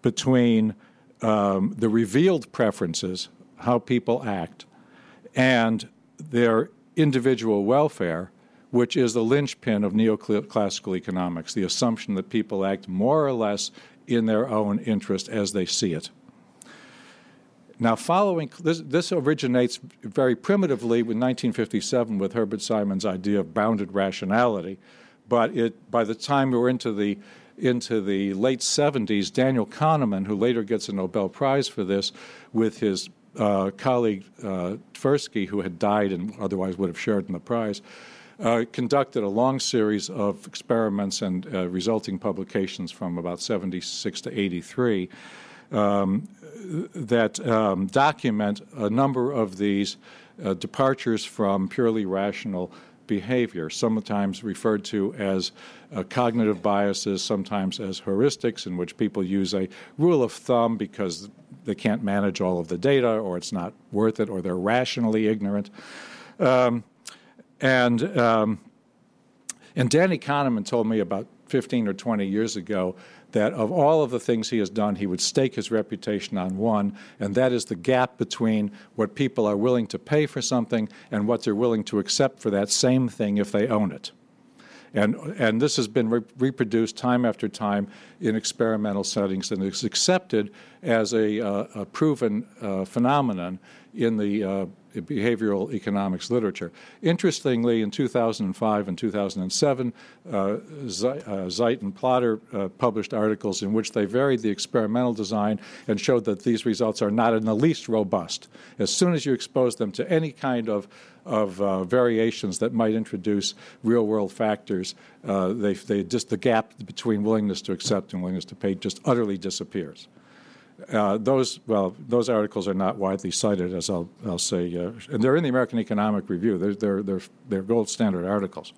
between um, the revealed preferences, how people act, and their individual welfare, which is the linchpin of neoclassical economics, the assumption that people act more or less in their own interest as they see it. Now, following this, this originates very primitively with 1957 with Herbert Simon's idea of bounded rationality, But it, by the time we were into the into the late 70s, Daniel Kahneman, who later gets a Nobel Prize for this, with his uh, colleague uh, Tversky, who had died and otherwise would have shared in the prize, uh, conducted a long series of experiments and uh, resulting publications from about 76 to 83 um, that um, document a number of these uh, departures from purely rational behavior, sometimes referred to as uh, cognitive biases, sometimes as heuristics, in which people use a rule of thumb because they can't manage all of the data, or it's not worth it, or they're rationally ignorant. Um, and um, and Danny Kahneman told me about 15 or 20 years ago that of all of the things he has done, he would stake his reputation on one, and that is the gap between what people are willing to pay for something and what they're willing to accept for that same thing if they own it. And, and this has been re- reproduced time after time in experimental settings and is accepted as a, uh, a proven uh, phenomenon in the uh, behavioral economics literature. Interestingly, in 2005 and 2007, uh, uh, Zeiler and Plott uh, published articles in which they varied the experimental design and showed that these results are not in the least robust. As soon as you expose them to any kind of of uh, variations that might introduce real world factors, uh, they, they just the gap between willingness to accept and willingness to pay just utterly disappears. Uh, those well, those articles are not widely cited, as I'll I'll say, uh, and they're in the American Economic Review. They're, they're they're they're gold standard articles.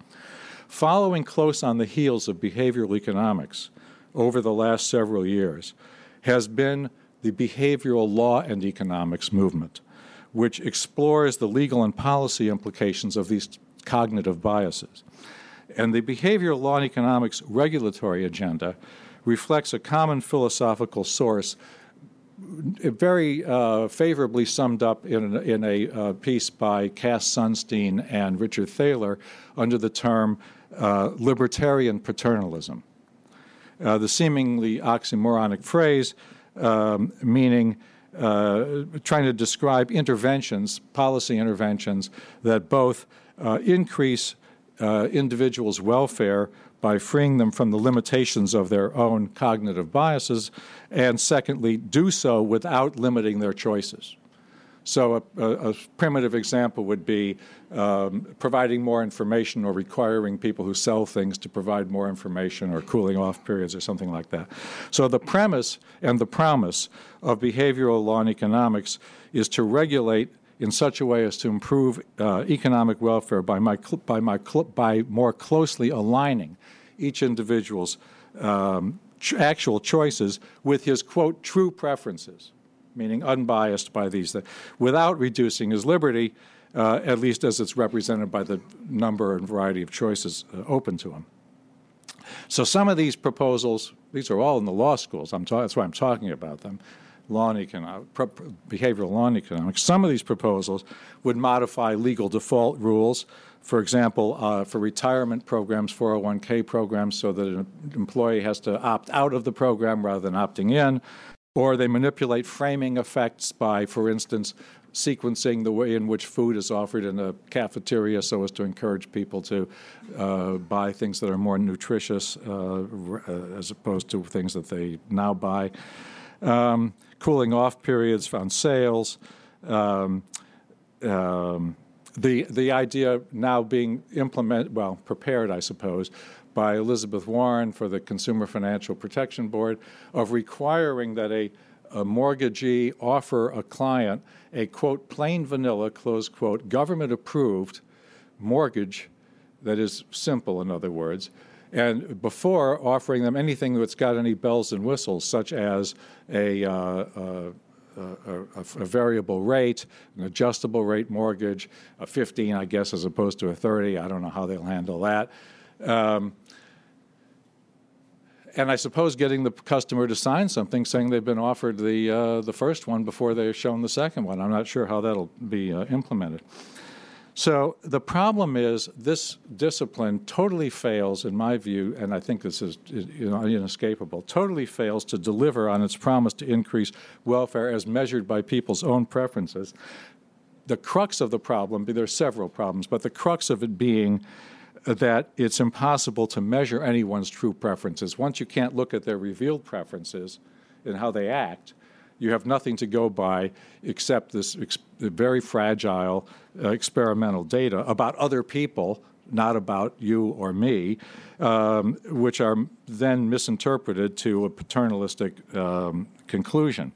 Following close on the heels of behavioral economics over the last several years has been the behavioral law and economics movement, which explores the legal and policy implications of these cognitive biases. And the behavioral law and economics regulatory agenda reflects a common philosophical source very uh, favorably summed up in, in a uh, piece by Cass Sunstein and Richard Thaler under the term uh, libertarian paternalism. Uh, the seemingly oxymoronic phrase um, meaning uh, trying to describe interventions, policy interventions, that both uh, increase individuals' welfare by freeing them from the limitations of their own cognitive biases, and secondly, do so without limiting their choices. So, a, a, a primitive example would be um, providing more information or requiring people who sell things to provide more information or cooling off periods or something like that. So, the premise and the promise of behavioral law and economics is to regulate in such a way as to improve uh, economic welfare by, my, by, my, by more closely aligning each individual's um, actual choices with his, quote, true preferences, meaning unbiased by these, without reducing his liberty, uh, at least as it's represented by the number and variety of choices uh, open to him. So some of these proposals, these are all in the law schools. Ta- that's why I'm talking about them law and economics, behavioral law and economics. Some of these proposals would modify legal default rules, for example, uh, for retirement programs, 401k programs, so that an employee has to opt out of the program rather than opting in. Or they manipulate framing effects by, for instance, sequencing the way in which food is offered in a cafeteria so as to encourage people to uh, buy things that are more nutritious uh, as opposed to things that they now buy. Um, cooling off periods on sales. Um, um, the the idea now being implemented, well, prepared, I suppose, by Elizabeth Warren for the Consumer Financial Protection Board of requiring that a, a mortgagee offer a client a quote plain vanilla close quote government approved mortgage that is simple, in other words, and before offering them anything that's got any bells and whistles, such as a, uh, uh, a, a, a, variable rate, an adjustable rate mortgage, a 15, I guess, as opposed to a 30. I don't know how they'll handle that. Um, and I suppose getting the customer to sign something saying they've been offered the uh, the first one before they're shown the second one. I'm not sure how that'll be uh, implemented. So the problem is this discipline totally fails, in my view, and I think this is you know, inescapable, totally fails to deliver on its promise to increase welfare as measured by people's own preferences. The crux of the problem, there are several problems, but the crux of it being that it's impossible to measure anyone's true preferences. Once you can't look at their revealed preferences and how they act, you have nothing to go by except this ex- very fragile uh, experimental data about other people, not about you or me, um, which are then misinterpreted to a paternalistic um, conclusion.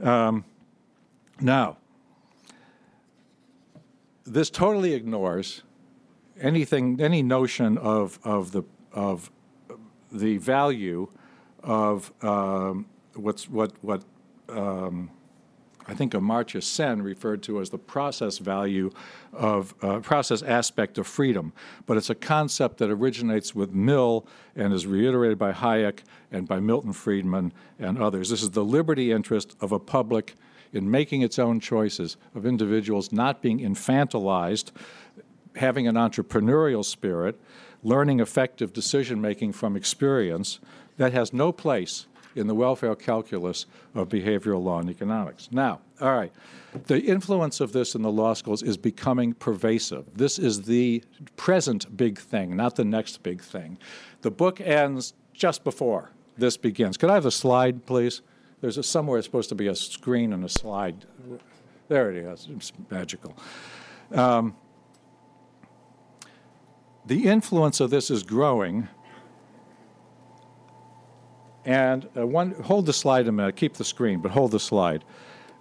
Um, now, this totally ignores anything, any notion of, of, the, of the value of um, what's, what, what um, I think Amartya Sen referred to as the process value of uh, process aspect of freedom, but it's a concept that originates with Mill and is reiterated by Hayek and by Milton Friedman and others. This is the liberty interest of a public in making its own choices, of individuals not being infantilized, having an entrepreneurial spirit, learning effective decision making from experience that has no place in the welfare calculus of behavioral law and economics. Now, all right, the influence of this in the law schools is becoming pervasive. This is the present big thing, not the next big thing. The book ends just before this begins. Could I have a slide, please? There's a, somewhere supposed to be a screen and a slide. There it is. It's magical. Um, the influence of this is growing and uh, one, hold the slide a minute, keep the screen, but hold the slide.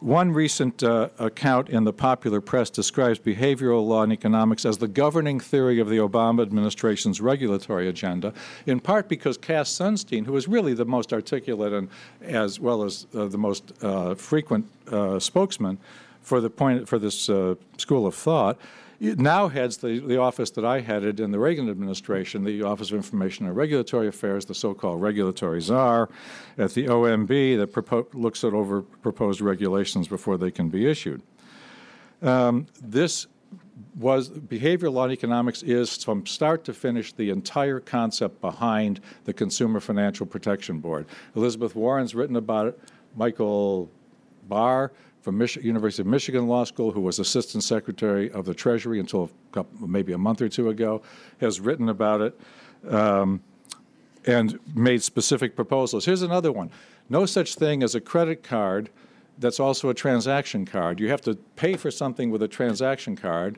One recent uh, account in the popular press describes behavioral law and economics as the governing theory of the Obama administration's regulatory agenda, in part because Cass Sunstein, who is really the most articulate and as well as uh, the most uh, frequent uh, spokesman for the point for this uh, school of thought, now heads the, the office that I headed in the Reagan administration, the Office of Information and Regulatory Affairs, the so-called regulatory czar, at the OMB that looks at over proposed regulations before they can be issued. Um, this was behavioral law and economics is from start to finish the entire concept behind the Consumer Financial Protection Board. Elizabeth Warren's written about it. Michael Barr from Mich- University of Michigan Law School, who was Assistant Secretary of the Treasury until a couple, maybe a month or two ago, has written about it um, and made specific proposals. Here's another one: no such thing as a credit card that's also a transaction card. You have to pay for something with a transaction card.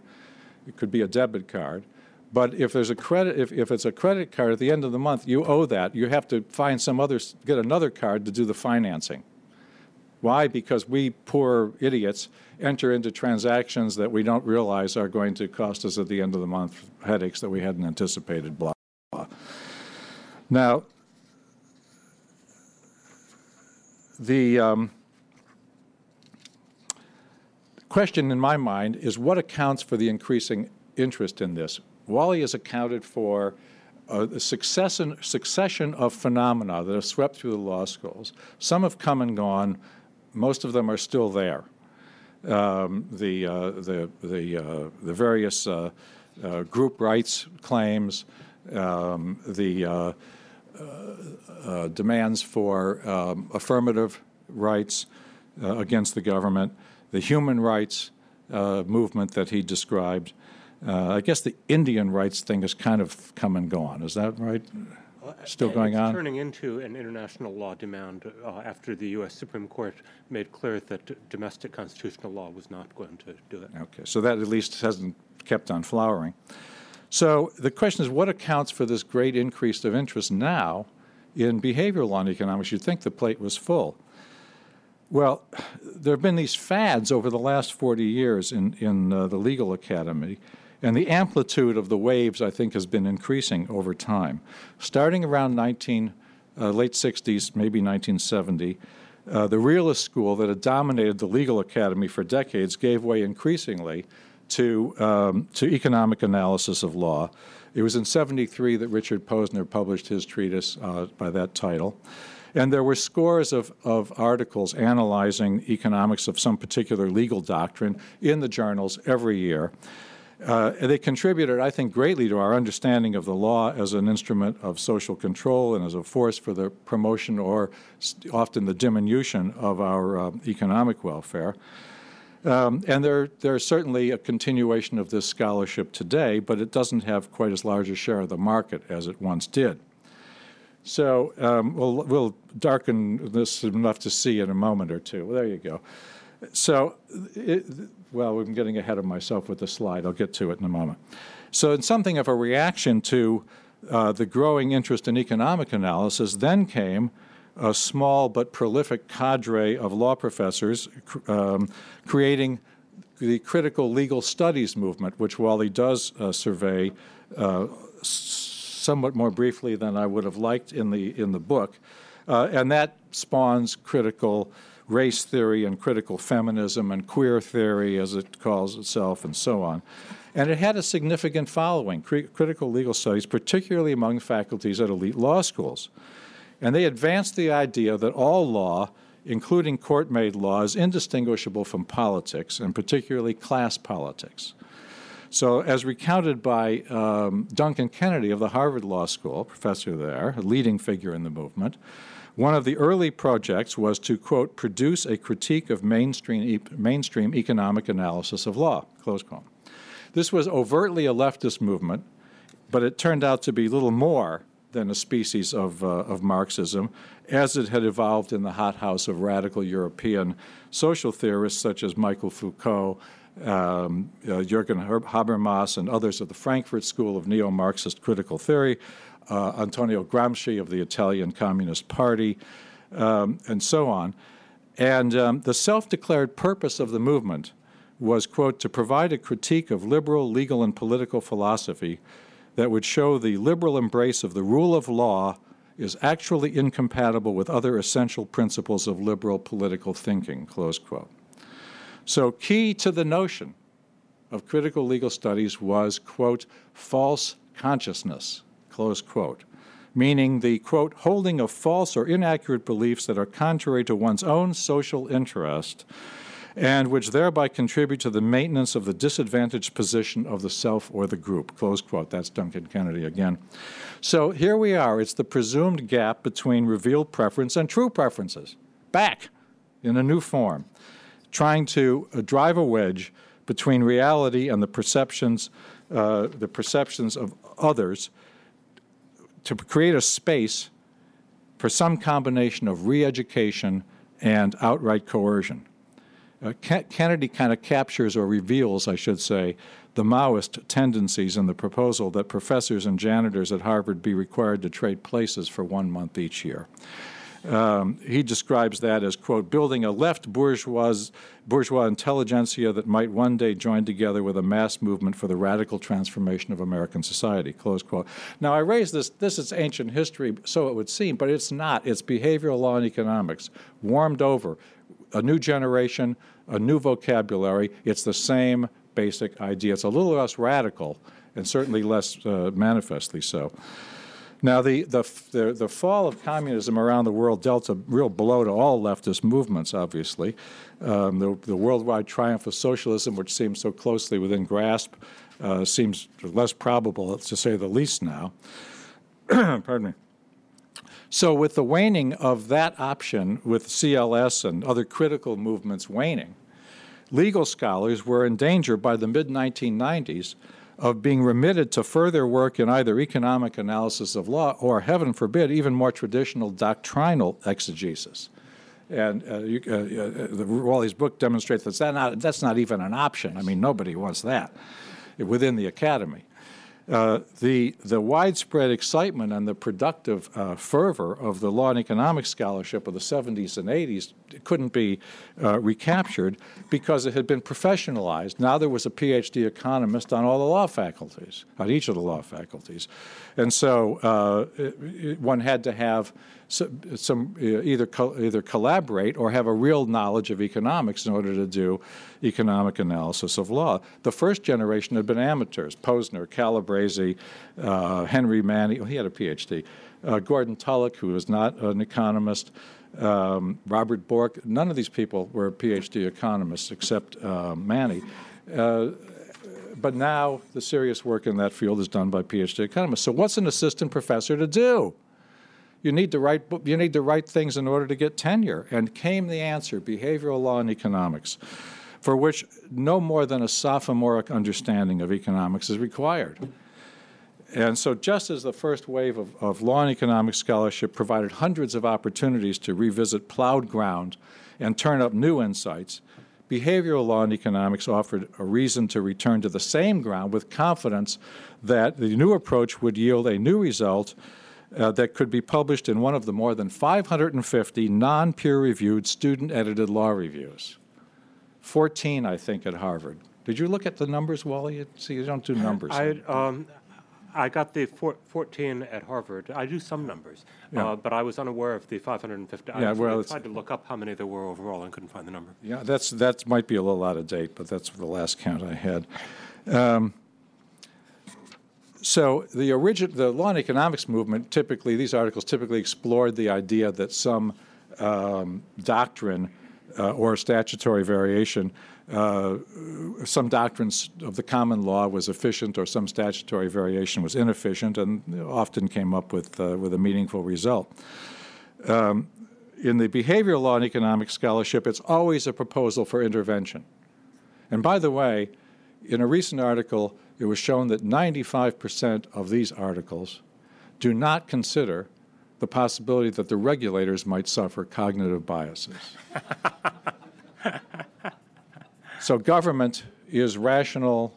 It could be a debit card. But if there's a credit, if, if it's a credit card at the end of the month, you owe that. You have to find some other, get another card to do the financing. Why? Because we poor idiots enter into transactions that we don't realize are going to cost us at the end of the month headaches that we hadn't anticipated, blah, blah. Now, the um, question in my mind is what accounts for the increasing interest in this? Wally has accounted for a succession, succession of phenomena that have swept through the law schools. Some have come and gone most of them are still there. Um, the, uh, the, the, uh, the various uh, group rights claims, um, the demands for um, affirmative rights against the government, the human rights movement that he described. I guess the Indian rights thing has kind of come and gone. Is that right? Still going it's on? turning into an international law demand uh, after the U.S. Supreme Court made clear that domestic constitutional law was not going to do it. Okay, so that at least hasn't kept on flowering. So the question is, what accounts for this great increase of interest now in behavioral law and economics? You'd think the plate was full. Well, there have been these fads over the last 40 years in, in uh, the legal academy and the amplitude of the waves, I think, has been increasing over time. Starting around 19, uh, late 60s, maybe 1970, uh, the realist school that had dominated the legal academy for decades gave way increasingly to, um, to economic analysis of law. It was in 73 that Richard Posner published his treatise uh, by that title. And there were scores of, of articles analyzing economics of some particular legal doctrine in the journals every year. Uh, they contributed, I think, greatly to our understanding of the law as an instrument of social control and as a force for the promotion or often the diminution of our uh, economic welfare. Um, and there, there's certainly a continuation of this scholarship today, but it doesn't have quite as large a share of the market as it once did. So um, we'll, we'll darken this enough to see in a moment or two. Well, there you go. So, it, well, I'm getting ahead of myself with the slide. I'll get to it in a moment. So, in something of a reaction to uh, the growing interest in economic analysis, then came a small but prolific cadre of law professors um, creating the critical legal studies movement, which Wally does uh, survey uh, somewhat more briefly than I would have liked in the in the book, uh, and that spawns critical race theory and critical feminism and queer theory, as it calls itself, and so on. And it had a significant following, critical legal studies, particularly among faculties at elite law schools. And they advanced the idea that all law, including court made law, is indistinguishable from politics, and particularly class politics. So, as recounted by um, Duncan Kennedy of the Harvard Law School, professor there, a leading figure in the movement, one of the early projects was to, quote, produce a critique of mainstream, e- mainstream economic analysis of law, close quote. This was overtly a leftist movement, but it turned out to be little more than a species of, uh, of Marxism, as it had evolved in the hothouse of radical European social theorists such as Michael Foucault, um, uh, Jürgen Habermas, and others of the Frankfurt School of Neo Marxist critical theory, uh, Antonio Gramsci of the Italian Communist Party, um, and so on. And um, the self declared purpose of the movement was, quote, to provide a critique of liberal, legal, and political philosophy that would show the liberal embrace of the rule of law is actually incompatible with other essential principles of liberal political thinking, close quote. So, key to the notion of critical legal studies was, quote, false consciousness, close quote, meaning the, quote, holding of false or inaccurate beliefs that are contrary to one's own social interest and which thereby contribute to the maintenance of the disadvantaged position of the self or the group. Close quote. That's Duncan Kennedy again. So here we are. It's the presumed gap between revealed preference and true preferences. Back in a new form, trying to uh, drive a wedge between reality and the perceptions, uh, the perceptions of others, to create a space for some combination of re-education and outright coercion. Uh, Kennedy kind of captures or reveals, I should say, the Maoist tendencies in the proposal that professors and janitors at Harvard be required to trade places for one month each year. Um, he describes that as, quote, building a left bourgeois, bourgeois intelligentsia that might one day join together with a mass movement for the radical transformation of American society, close quote. Now, I raise this, this is ancient history, so it would seem, but it's not. It's behavioral law and economics, warmed over, a new generation, a new vocabulary. It's the same basic idea. It's a little less radical and certainly less uh, manifestly so. Now, the, the, the, the, fall of communism around the world dealt a real blow to all leftist movements, obviously. Um, the, the, worldwide triumph of socialism, which seems so closely within grasp, uh, seems less probable, to say the least, now. Pardon me. So, with the waning of that option, with CLS and other critical movements waning, legal scholars were in danger by the mid 1990s of being remitted to further work in either economic analysis of law or, heaven forbid, even more traditional doctrinal exegesis. And uh, you, uh, uh, the, Wally's book demonstrates that, that not, that's not even an option. I mean, nobody wants that within the academy. Uh, the, the widespread excitement and the productive uh, fervor of the law and economics scholarship of the 70s and 80s couldn't be uh, recaptured because it had been professionalized. Now there was a PhD economist on all the law faculties, on each of the law faculties. And so uh, it, it, one had to have some, some either co- either collaborate or have a real knowledge of economics in order to do economic analysis of law. The first generation had been amateurs: Posner, Calabresi, uh, Henry Manne. Well, he had a PhD. Uh, Gordon Tullock, who was not an economist. Um, Robert Bork. None of these people were PhD economists except uh, Manne. Uh, but now the serious work in that field is done by PhD economists. So, what's an assistant professor to do? You need to write you need to write things in order to get tenure. And came the answer: behavioral law and economics. for which no more than a sophomoric understanding of economics is required. And so, just as the first wave of, of law and economics scholarship provided hundreds of opportunities to revisit plowed ground and turn up new insights, behavioral law and economics offered a reason to return to the same ground with confidence that the new approach would yield a new result uh, that could be published in one of the more than 550 non peer reviewed student edited law reviews. 14, I think, at Harvard. Did you look at the numbers, Wally? See, you don't do numbers. I, um, I got the four, 14 at Harvard. I do some numbers, Yeah. uh, but I was unaware of the 550. I Yeah, actually well, tried to look up how many there were overall and couldn't find the number. Yeah, that's that might be a little out of date, but that's the last count I had. Um, so the origin, the law and economics movement, typically these articles typically explored the idea that some um, doctrine uh, or statutory variation, uh, some doctrines of the common law was efficient, or some statutory variation was inefficient, and often came up with uh, with a meaningful result in the behavioral law and economics scholarship, it's always a proposal for intervention. And by the way, in a recent article, it was shown that 95% of these articles do not consider the possibility that the regulators might suffer cognitive biases. so government is rational,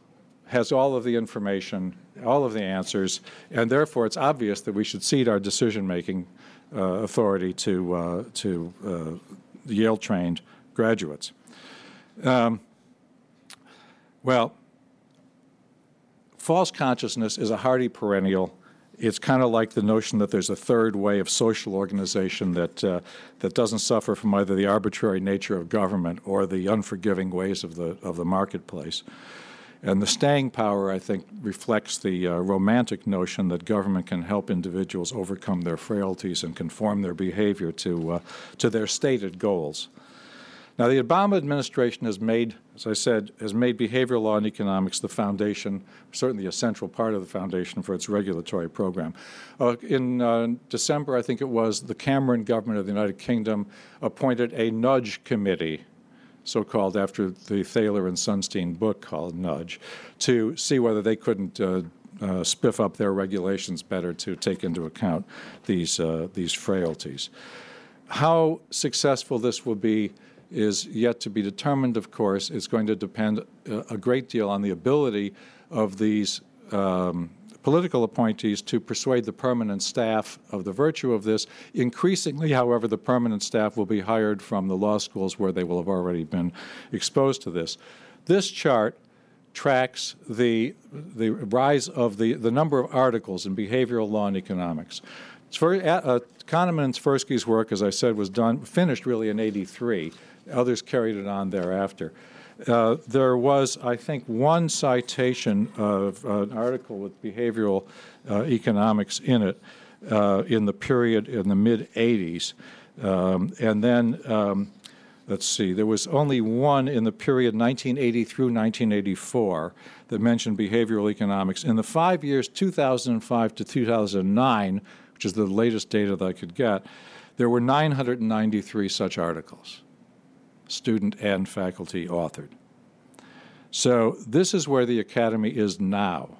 has all of the information, all of the answers, and therefore it's obvious that we should cede our decision making uh, authority to, uh, to uh, Yale trained graduates. Um, well, false consciousness is a hardy perennial. It's kind of like the notion that there's a third way of social organization that, uh, that doesn't suffer from either the arbitrary nature of government or the unforgiving ways of the, of the marketplace. And the staying power, I think, reflects the uh, romantic notion that government can help individuals overcome their frailties and conform their behavior to, uh, to their stated goals. Now, the Obama administration has made, as I said, has made behavioral law and economics the foundation, certainly a central part of the foundation for its regulatory program. Uh, in uh, December, I think it was, the Cameron government of the United Kingdom appointed a nudge committee so called after the Thaler and Sunstein book called Nudge, to see whether they couldn't uh, uh, spiff up their regulations better to take into account these, uh, these frailties. How successful this will be is yet to be determined, of course. It's going to depend a, a great deal on the ability of these um, political appointees to persuade the permanent staff of the virtue of this. Increasingly, however, the permanent staff will be hired from the law schools where they will have already been exposed to this. This chart tracks the, the rise of the, the number of articles in behavioral law and economics. It's very, uh, Kahneman and Tversky's work, as I said, was done, finished really in 83. Others carried it on thereafter. Uh, there was, I think, one citation of an article with behavioral uh, economics in it uh, in the period in the mid 80s. Um, and then, um, let's see, there was only one in the period 1980 through 1984 that mentioned behavioral economics. In the five years 2005 to 2009, which is the latest data that I could get, there were 993 such articles student and faculty authored. So this is where the academy is now.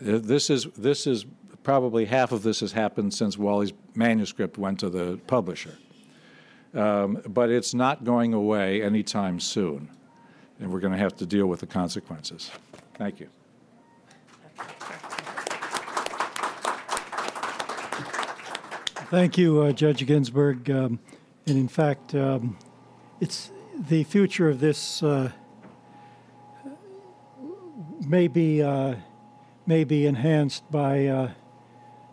Uh, This is this is probably half of this has happened since Wally's manuscript went to the publisher, um, but it's not going away anytime soon, and we're going to have to deal with the consequences. Thank you. Thank you, uh, Judge Ginsburg. Um, and in fact, um, it's the future of this uh, may be uh, may be enhanced by uh,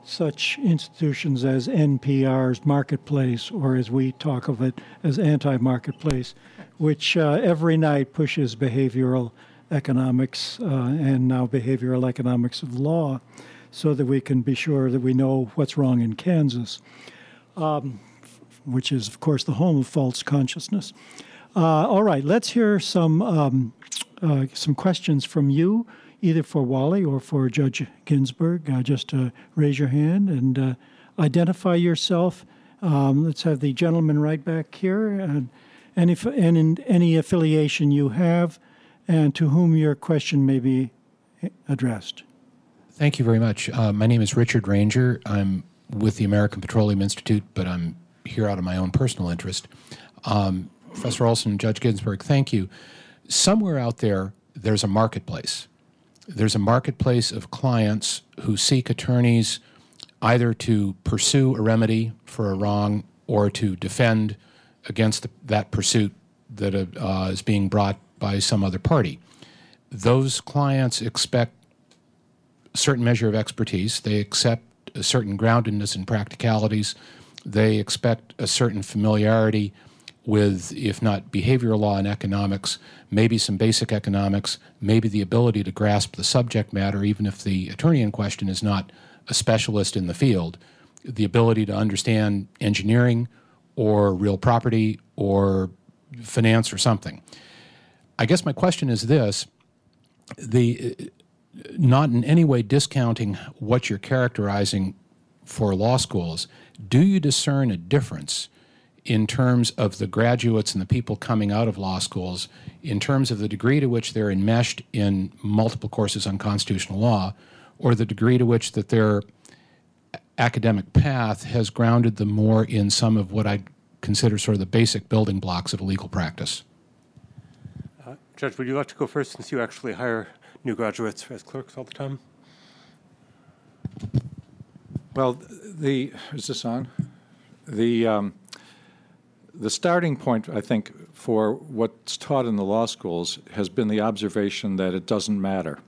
such institutions as NPR's Marketplace, or as we talk of it as anti-marketplace, which uh, every night pushes behavioral economics uh, and now behavioral economics of law, so that we can be sure that we know what's wrong in Kansas which is, of course, the home of false consciousness. Uh, all right, let's hear some um, uh, some questions from you, either for Wally or for Judge Ginsburg. Uh, just uh, raise your hand and uh, identify yourself. Um, let's have the gentleman right back here, and if, and in any affiliation you have, and to whom your question may be addressed. Thank you very much. Uh, my name is Richard Ranger. I'm with the American Petroleum Institute, but I'm here out of my own personal interest. Um, Professor Olson, Judge Ginsburg, thank you. Somewhere out there, there's a marketplace. There's a marketplace of clients who seek attorneys either to pursue a remedy for a wrong or to defend against the, that pursuit that uh, is being brought by some other party. Those clients expect a certain measure of expertise. They accept a certain groundedness in practicalities. They expect a certain familiarity with, if not behavioral law and economics, maybe some basic economics, maybe the ability to grasp the subject matter, even if the attorney in question is not a specialist in the field, the ability to understand engineering or real property or finance or something. I guess my question is this the not in any way discounting what you're characterizing for law schools, do you discern a difference in terms of the graduates and the people coming out of law schools, in terms of the degree to which they're enmeshed in multiple courses on constitutional law, or the degree to which that their academic path has grounded them more in some of what I consider sort of the basic building blocks of a legal practice? Uh, Judge, would you like to go first since you actually hire new graduates as clerks all the time? Well, the is this on? The um, the starting point, I think, for what's taught in the law schools has been the observation that it doesn't matter.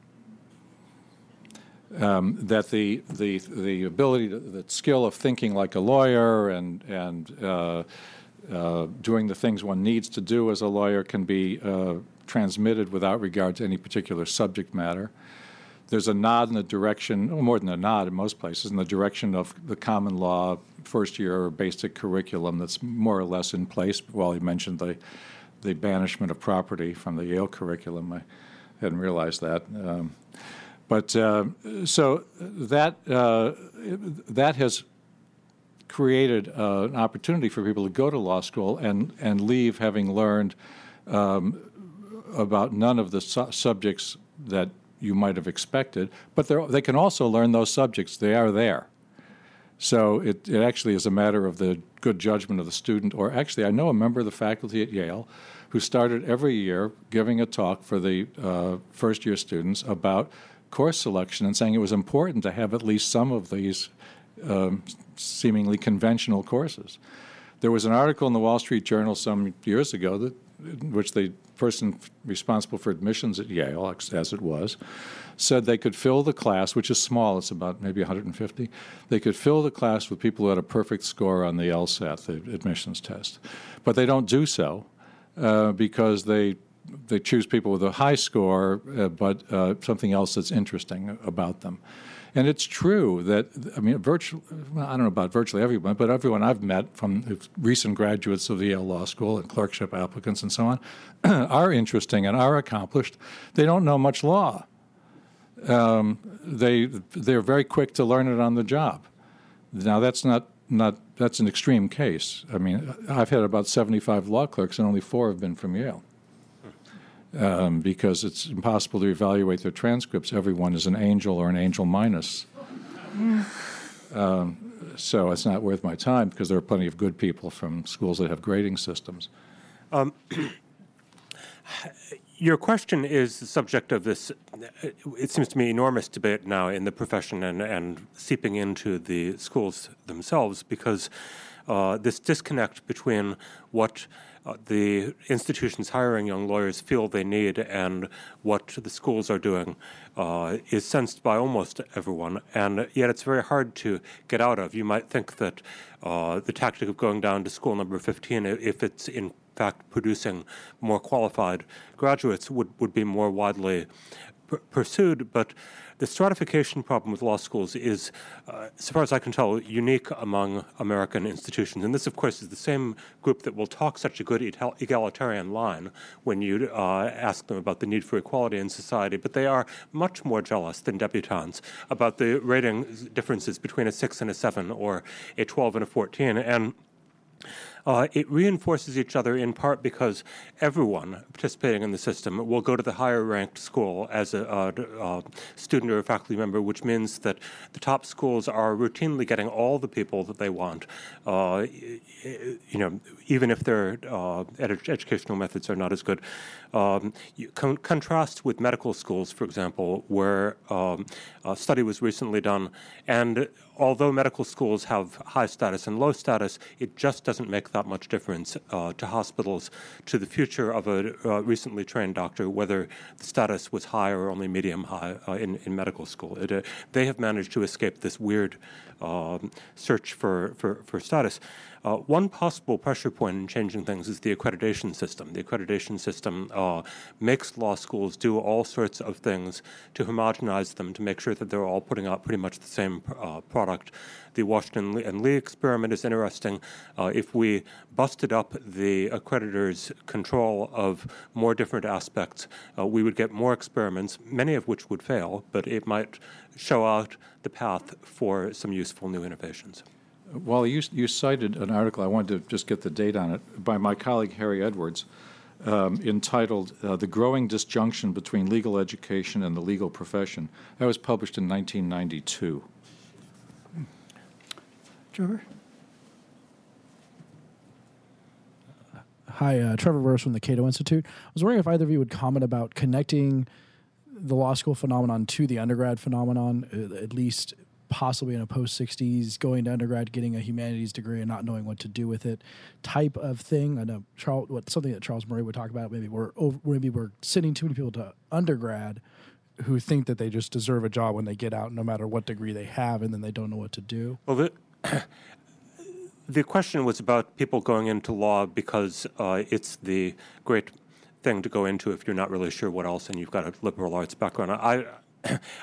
Um, that the the the ability, the skill of thinking like a lawyer and and uh, uh, doing the things one needs to do as a lawyer can be uh, transmitted without regard to any particular subject matter. There's a nod in the direction, or more than a nod in most places, in the direction of the common law first year basic curriculum that's more or less in place. Wally mentioned the, the banishment of property from the Yale curriculum, I hadn't realized that. Um, but uh, so that, uh, that has created uh, an opportunity for people to go to law school and, and leave having learned um, about none of the su- subjects that you might have expected, but they can also learn those subjects. They are there. So it, it actually is a matter of the good judgment of the student. Or actually, I know a member of the faculty at Yale who started every year giving a talk for the uh, first year students about course selection and saying it was important to have at least some of these um, seemingly conventional courses. There was an article in the Wall Street Journal some years ago that, in which the person responsible for admissions at Yale, as it was, said they could fill the class, which is small, it's about maybe 150. They could fill the class with people who had a perfect score on the LSAT, the admissions test. But they don't do so uh, because they they choose people with a high score, uh, but uh, something else that's interesting about them. And it's true that, I mean, virtually, well, I don't know about virtually everyone, but everyone I've met from recent graduates of the Yale Law School and clerkship applicants and so on are interesting and are accomplished. They don't know much law. Um, they, they're very quick to learn it on the job. Now, that's not, not, that's an extreme case. I mean, I've had about 75 law clerks and only four have been from Yale. Um, because it's impossible to evaluate their transcripts. Everyone is an angel or an angel minus. Um, so it's not worth my time because there are plenty of good people from schools that have grading systems. Um, your question is the subject of this, it seems to me, enormous debate now in the profession and, and seeping into the schools themselves because uh, this disconnect between what uh, the institutions hiring young lawyers feel they need and what the schools are doing uh, is sensed by almost everyone, and yet it's very hard to get out of. You might think that uh, the tactic of going down to school number 15, if it's in fact producing more qualified graduates, would, would be more widely pursued, but the stratification problem with law schools is, uh, so far as I can tell, unique among American institutions. And this, of course, is the same group that will talk such a good egalitarian line when you uh, ask them about the need for equality in society. But they are much more jealous than debutantes about the rating differences between a six and a seven or a 12 and a 14. And Uh, it reinforces each other in part because everyone participating in the system will go to the higher ranked school as a uh, uh, student or a faculty member, which means that the top schools are routinely getting all the people that they want. Uh, you know, even if their uh, ed- educational methods are not as good. Um, con- contrast with medical schools, for example, where um, a study was recently done, and although medical schools have high status and low status, it just doesn't make that much difference uh, to hospitals, to the future of a uh, recently trained doctor, whether the status was high or only medium high uh, in, in medical school. It, uh, they have managed to escape this weird um, search for, for, for status. Uh, one possible pressure point in changing things is the accreditation system. The accreditation system uh, makes law schools do all sorts of things to homogenize them to make sure that they're all putting out pretty much the same uh, product. The Washington and Lee experiment is interesting. Uh, if we busted up the accreditors' control of more different aspects, uh, we would get more experiments, many of which would fail, but it might show out the path for some useful new innovations. Well, you, you cited an article, I wanted to just get the date on it, by my colleague Harry Edwards, um, entitled uh, The Growing Disjunction Between Legal Education and the Legal Profession. That was published in 1992. Trevor? Hi, uh, Trevor Burrus from the Cato Institute. I was wondering if either of you would comment about connecting the law school phenomenon to the undergrad phenomenon, uh, at least possibly in a post 60s, going to undergrad, getting a humanities degree, and not knowing what to do with it type of thing. I know Charles, what something that Charles Murray would talk about. Maybe we're over, maybe we're sending too many people to undergrad who think that they just deserve a job when they get out, no matter what degree they have, and then they don't know what to do. Well, the, the question was about people going into law because uh, it's the great thing to go into if you're not really sure what else and you've got a liberal arts background. I,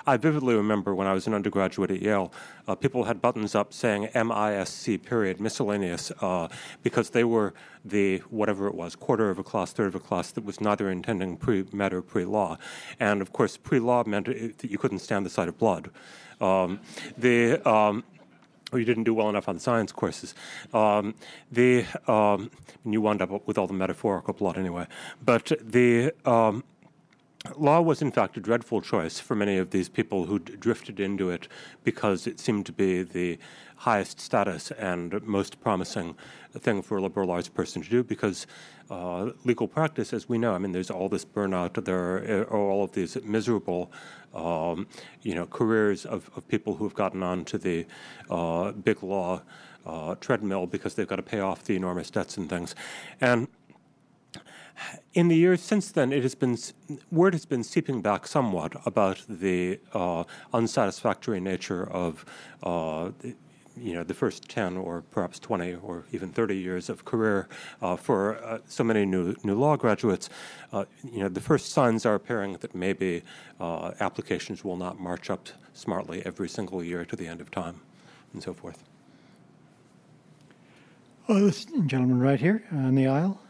I vividly remember when I was an undergraduate at Yale, uh, people had buttons up saying MISC period, miscellaneous, uh, because they were the whatever it was, quarter of a class, third of a class that was neither intending pre med or pre law. And of course, pre law meant that you couldn't stand the sight of blood. Um, the um, or you didn't do well enough on science courses. Um, the um, you wound up with all the metaphorical blood anyway. But the um, law was, in fact, a dreadful choice for many of these people who drifted into it because it seemed to be the highest status and most promising thing for a liberal arts person to do because uh, legal practice, as we know, I mean, there's all this burnout, there are all of these miserable, um, you know, careers of, of people who've gotten onto the uh, big law uh, treadmill because they've got to pay off the enormous debts and things. And in the years since then, it has been word has been seeping back somewhat about the uh, unsatisfactory nature of. Uh, you know, the first 10 or perhaps 20 or even 30 years of career uh, for uh, so many new, new law graduates, uh, you know, the first signs are appearing that maybe uh, applications will not march up smartly every single year to the end of time and so forth. Oh, this gentleman right here on the aisle.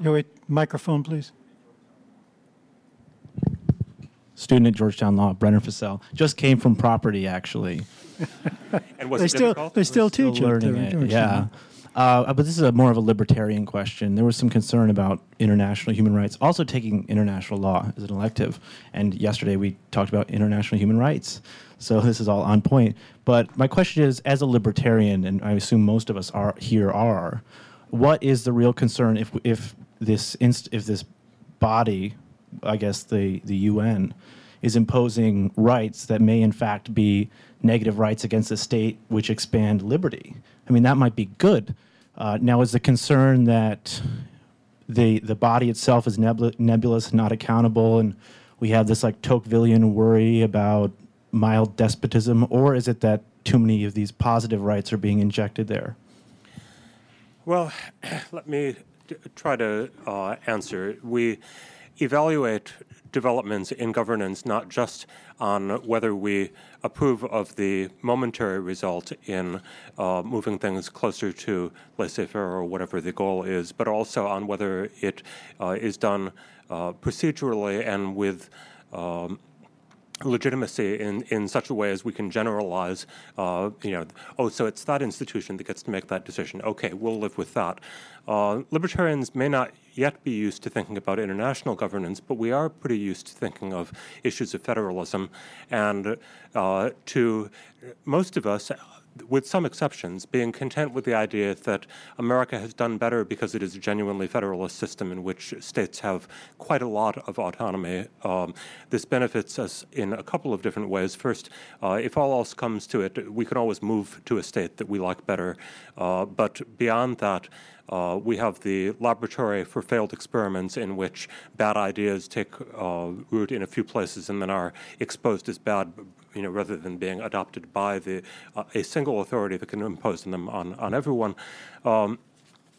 Yeah, wait, microphone, please. Student at Georgetown Law, Brenner Fussell. Just came from property, actually. And was They it still difficult? they still Still teach learning it. it, yeah. Uh, but this is a more of a libertarian question. There was some concern about international human rights. Also, taking international law as an elective. And yesterday we talked about international human rights. So this is all on point. But my question is, as a libertarian, and I assume most of us are here are, what is the real concern if if this inst- if this body, I guess the the UN, is imposing rights that may in fact be negative rights against the state which expand liberty. I mean, that might be good. Uh, now, is the concern that the the body itself is nebul- nebulous, not accountable, and we have this like Tocquevillian worry about mild despotism, or is it that too many of these positive rights are being injected there? Well, let me try to uh, answer. We evaluate developments in governance not just on whether we approve of the momentary result in uh, moving things closer to laissez faire or whatever the goal is, but also on whether it uh, is done uh, procedurally and with um, legitimacy in, in such a way as we can generalize, uh, you know, oh, so it's that institution that gets to make that decision. Okay, we'll live with that. Uh, libertarians may not yet be used to thinking about international governance, but we are pretty used to thinking of issues of federalism. And uh, to most of us, with some exceptions, being content with the idea that America has done better because it is a genuinely federalist system in which states have quite a lot of autonomy. Um, this benefits us in a couple of different ways. First, uh, if all else comes to it, we can always move to a state that we like better. Uh, but beyond that, uh, we have the laboratory for failed experiments in which bad ideas take uh, root in a few places and then are exposed as bad you know, rather than being adopted by the uh, a single authority that can impose them on on everyone. Um,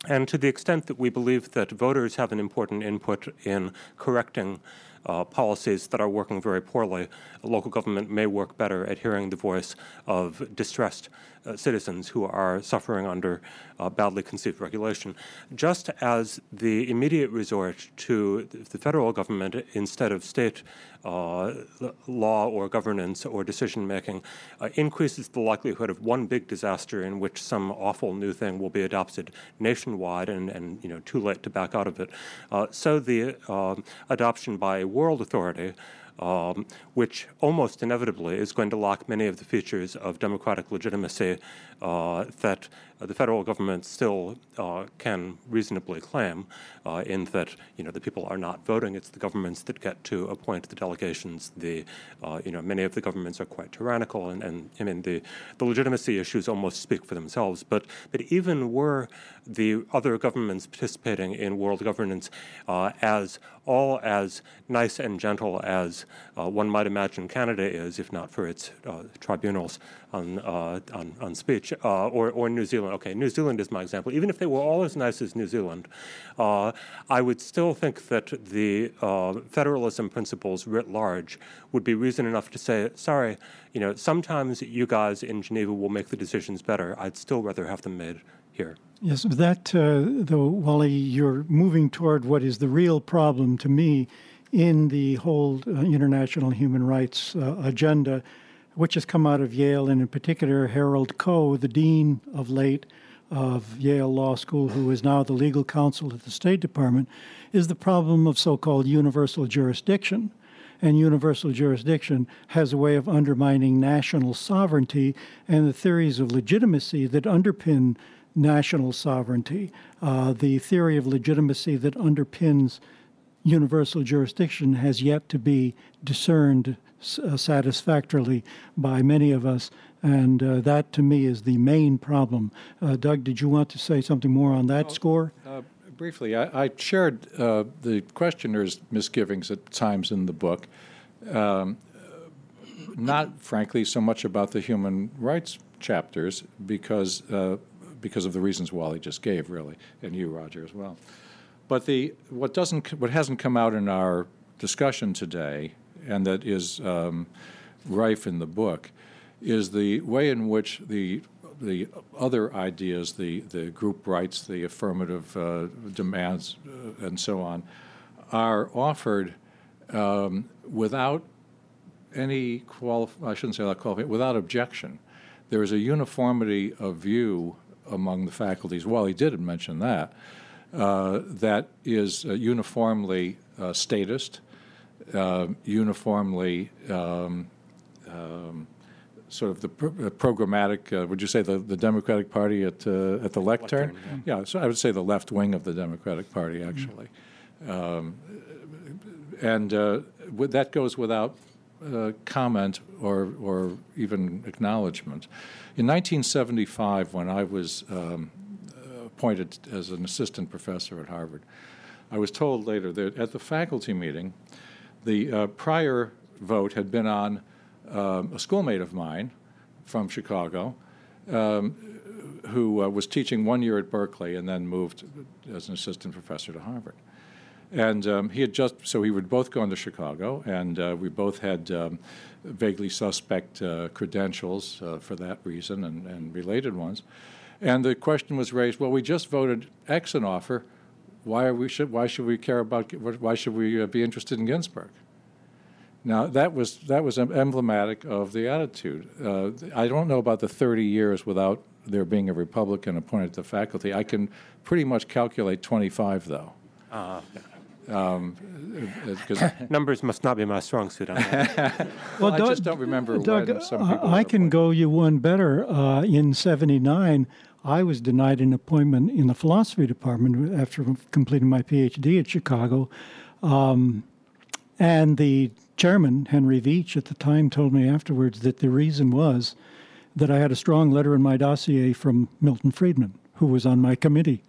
and to the extent that we believe that voters have an important input in correcting uh, policies that are working very poorly, local government may work better at hearing the voice of distressed citizens who are suffering under uh, badly conceived regulation, just as the immediate resort to the federal government instead of state uh, law or governance or decision making uh, increases the likelihood of one big disaster in which some awful new thing will be adopted nationwide and, and you know too late to back out of it. Uh, so the um, adoption by a world authority um, which almost inevitably is going to lack many of the features of democratic legitimacy that uh, the federal government still uh, can reasonably claim, uh, in that you know the people are not voting; it's the governments that get to appoint the delegations. The uh, you know many of the governments are quite tyrannical, and, and I mean the the legitimacy issues almost speak for themselves. But but even were the other governments participating in world governance uh, as all as nice and gentle as one might imagine Canada is, if not for its tribunals on on, on speech uh, or, or New Zealand. Okay, New Zealand is my example. Even if they were all as nice as New Zealand, uh, I would still think that the uh, federalism principles writ large would be reason enough to say, sorry, you know, sometimes you guys in Geneva will make the decisions better. I'd still rather have them made here. Yes, that, uh, though, Wally, you're moving toward what is the real problem to me in the whole uh, international human rights uh, agenda which has come out of Yale, and in particular, Harold Koh, the dean of late of Yale Law School, who is now the legal counsel at the State Department, is the problem of so called universal jurisdiction. And universal jurisdiction has a way of undermining national sovereignty and the theories of legitimacy that underpin national sovereignty. Uh, the theory of legitimacy that underpins universal jurisdiction has yet to be discerned satisfactorily by many of us. And uh, that, to me, is the main problem. Uh, Doug, did you want to say something more on that well, score? Uh, briefly, I, I shared uh, the questioner's misgivings at times in the book. Um, not, frankly, so much about the human rights chapters because uh, because of the reasons Wally just gave, really, and you, Roger, as well. But the what doesn't what hasn't come out in our discussion today and that is um, rife in the book, is the way in which the the other ideas, the, the group rights, the affirmative uh, demands, uh, and so on, are offered um, without any qualif- I shouldn't say qualify without objection. There is a uniformity of view among the faculties. Well, he did not mention that. Uh, that is uh, uniformly uh, statist, uh, uniformly um, um, sort of the uh, programmatic. Uh, would you say the, the Democratic Party at uh, at the lectern? lectern yeah. yeah. so I would say the left wing of the Democratic Party actually, mm-hmm. um, and uh, that goes without uh, comment or or even acknowledgement. In 1975, when I was um, appointed as an assistant professor at Harvard, I was told later that at the faculty meeting the uh, prior vote had been on um, a schoolmate of mine from Chicago um, who uh, was teaching one year at Berkeley and then moved as an assistant professor to Harvard. And um, he had just, so we would both go into Chicago, and uh, we both had um, vaguely suspect uh, credentials uh, for that reason and, and related ones. And the question was raised well, we just voted Why, are we should, why should we care about, why should we uh, be interested in Ginsburg? Now that was that was emblematic of the attitude. Uh, I don't know about the 30 years without there being a Republican appointed to faculty. I can pretty much calculate 25 though. Uh, um, Numbers must not be my strong suit. On that. well, well I just don't remember Doug, when some people. I can go you one better. Uh, in '79, I was denied an appointment in the philosophy department after completing my PhD at Chicago, um, and the chairman Henry Veatch at the time told me afterwards that the reason was that I had a strong letter in my dossier from Milton Friedman, who was on my committee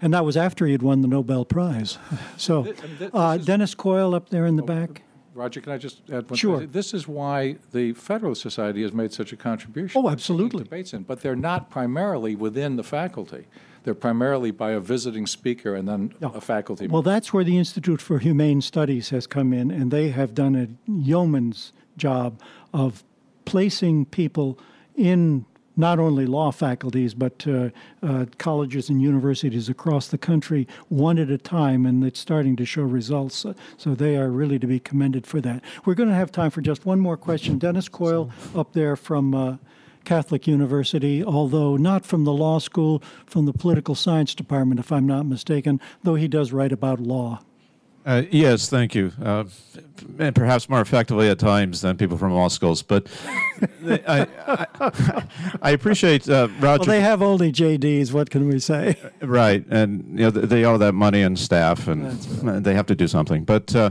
and that was after he had won the Nobel Prize. So, uh, Dennis Coyle up there in the oh, back. Roger, can I just add one sure. thing? This is why the Federalist Society has made such a contribution. Oh, absolutely. Debates in, but they're not primarily within the faculty. They're primarily by a visiting speaker and then no. a faculty. Member. Well, that's where the Institute for Humane Studies has come in, and they have done a yeoman's job of placing people in not only law faculties, but uh, uh, colleges and universities across the country, one at a time, and it's starting to show results. So they are really to be commended for that. We're going to have time for just one more question. Dennis Coyle up there from. Uh, Catholic University, although not from the law school, from the political science department, if I'm not mistaken, though he does write about law. Uh, yes, thank you. Uh, and perhaps more effectively at times than people from law schools. But I, I, I, appreciate uh, Roger. Well, they have only JDs. What can we say? Right, and you know they owe that money and staff, and right. they have to do something. But uh,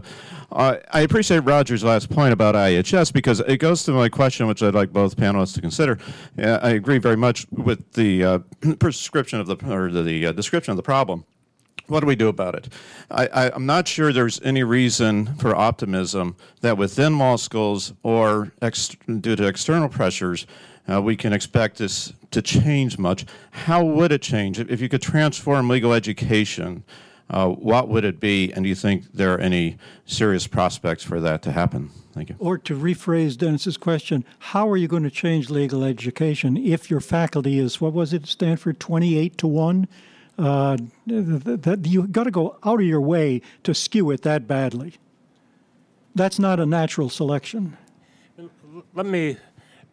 I appreciate Roger's last point about IHS because it goes to my question, which I'd like both panelists to consider. I agree very much with the uh, prescription of the or the uh, description of the problem what do we do about it? I, am not sure there's any reason for optimism that within law schools or ex- due to external pressures, uh, we can expect this to change much. How would it change? If you could transform legal education, uh, what would it be? And do you think there are any serious prospects for that to happen? Thank you. Or to rephrase Dennis's question, how are you going to change legal education if your faculty is, what was it, Stanford, 28 to 1? Uh, that you got to go out of your way to skew it that badly. That's not a natural selection. Let me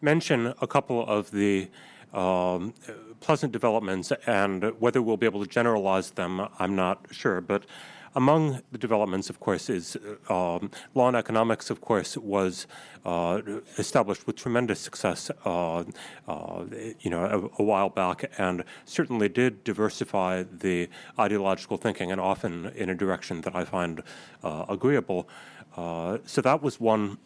mention a couple of the um, pleasant developments, and whether we'll be able to generalize them, I'm not sure. But among the developments, of course, is um, law and economics, of course, was uh, established with tremendous success, uh, uh, you know, a, a, while back, and certainly did diversify the ideological thinking, and often in a direction that I find uh, agreeable. Uh, so that was one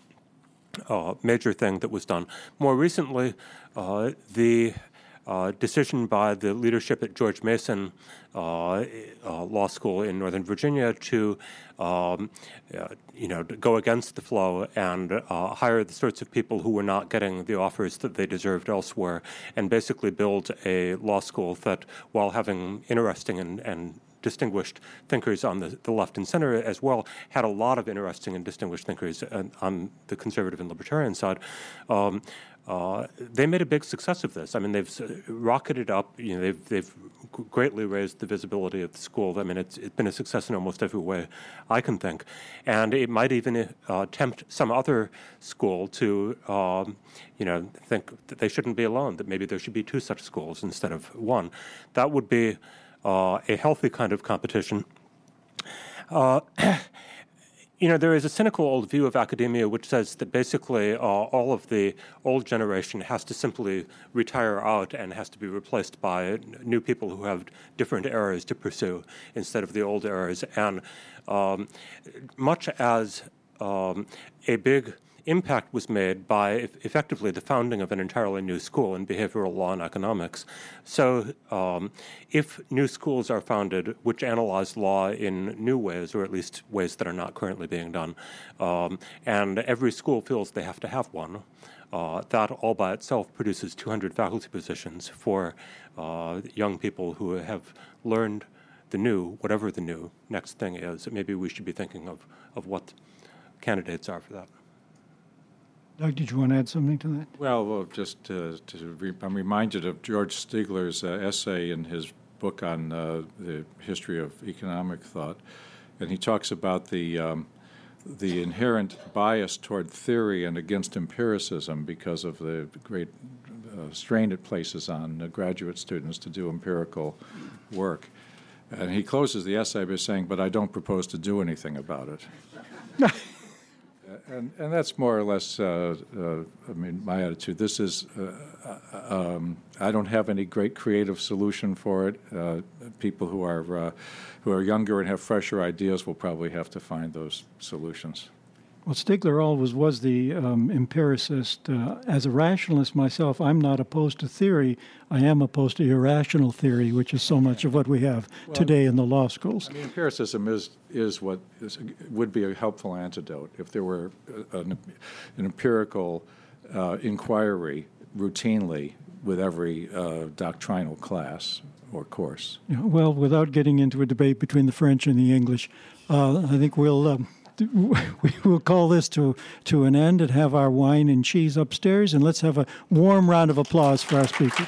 uh, major thing that was done. More recently, the uh, decision by the leadership at George Mason uh, uh, Law School in Northern Virginia to, um, uh, you know, go against the flow and uh, hire the sorts of people who were not getting the offers that they deserved elsewhere, and basically build a law school that, while having interesting and, and distinguished thinkers on the, the, left and center as well, had a lot of interesting and distinguished thinkers on, on the conservative and libertarian side. Um, uh, they made a big success of this. I mean, they've rocketed up. You know, they've they've greatly raised the visibility of the school. I mean, it's it's been a success in almost every way I can think, and it might even uh, tempt some other school to, um, you know, think that they shouldn't be alone. That maybe there should be two such schools instead of one. That would be uh, a healthy kind of competition. Uh, you know, there is a cynical old view of academia which says that basically uh, all of the old generation has to simply retire out and has to be replaced by new people who have different areas to pursue instead of the old areas. And um, much as um, a big impact was made by effectively the founding of an entirely new school in behavioral law and economics. So, um, if new schools are founded which analyze law in new ways, or at least ways that are not currently being done, um, and every school feels they have to have one, uh, that all by itself produces 200 faculty positions for uh, young people who have learned the new, whatever the new next thing is. Maybe we should be thinking of, of what candidates are for that. Doug, did you want to add something to that? Well, well just to re- I'm reminded of George Stigler's uh, essay in his book on uh, the history of economic thought, and he talks about the um, the inherent bias toward theory and against empiricism because of the great uh, strain it places on uh, graduate students to do empirical work. And he closes the essay by saying, But I don't propose to do anything about it. and, and that's more or less, uh, uh, I mean, my attitude. This is, uh, uh, um, I don't have any great creative solution for it. Uh, people who are, uh, who are younger and have fresher ideas will probably have to find those solutions. Well, Stigler always was the um, empiricist. Uh, as a rationalist myself, I'm not opposed to theory. I am opposed to irrational theory, which is so much of what we have today in the law schools. I mean, empiricism is is what is, would be a helpful antidote if there were an, an empirical uh, inquiry routinely with every uh, doctrinal class or course. Yeah, well, without getting into a debate between the French and the English, uh, I think we'll. Um, we will call this to to an end and have our wine and cheese upstairs, and let's have a warm round of applause for our speakers.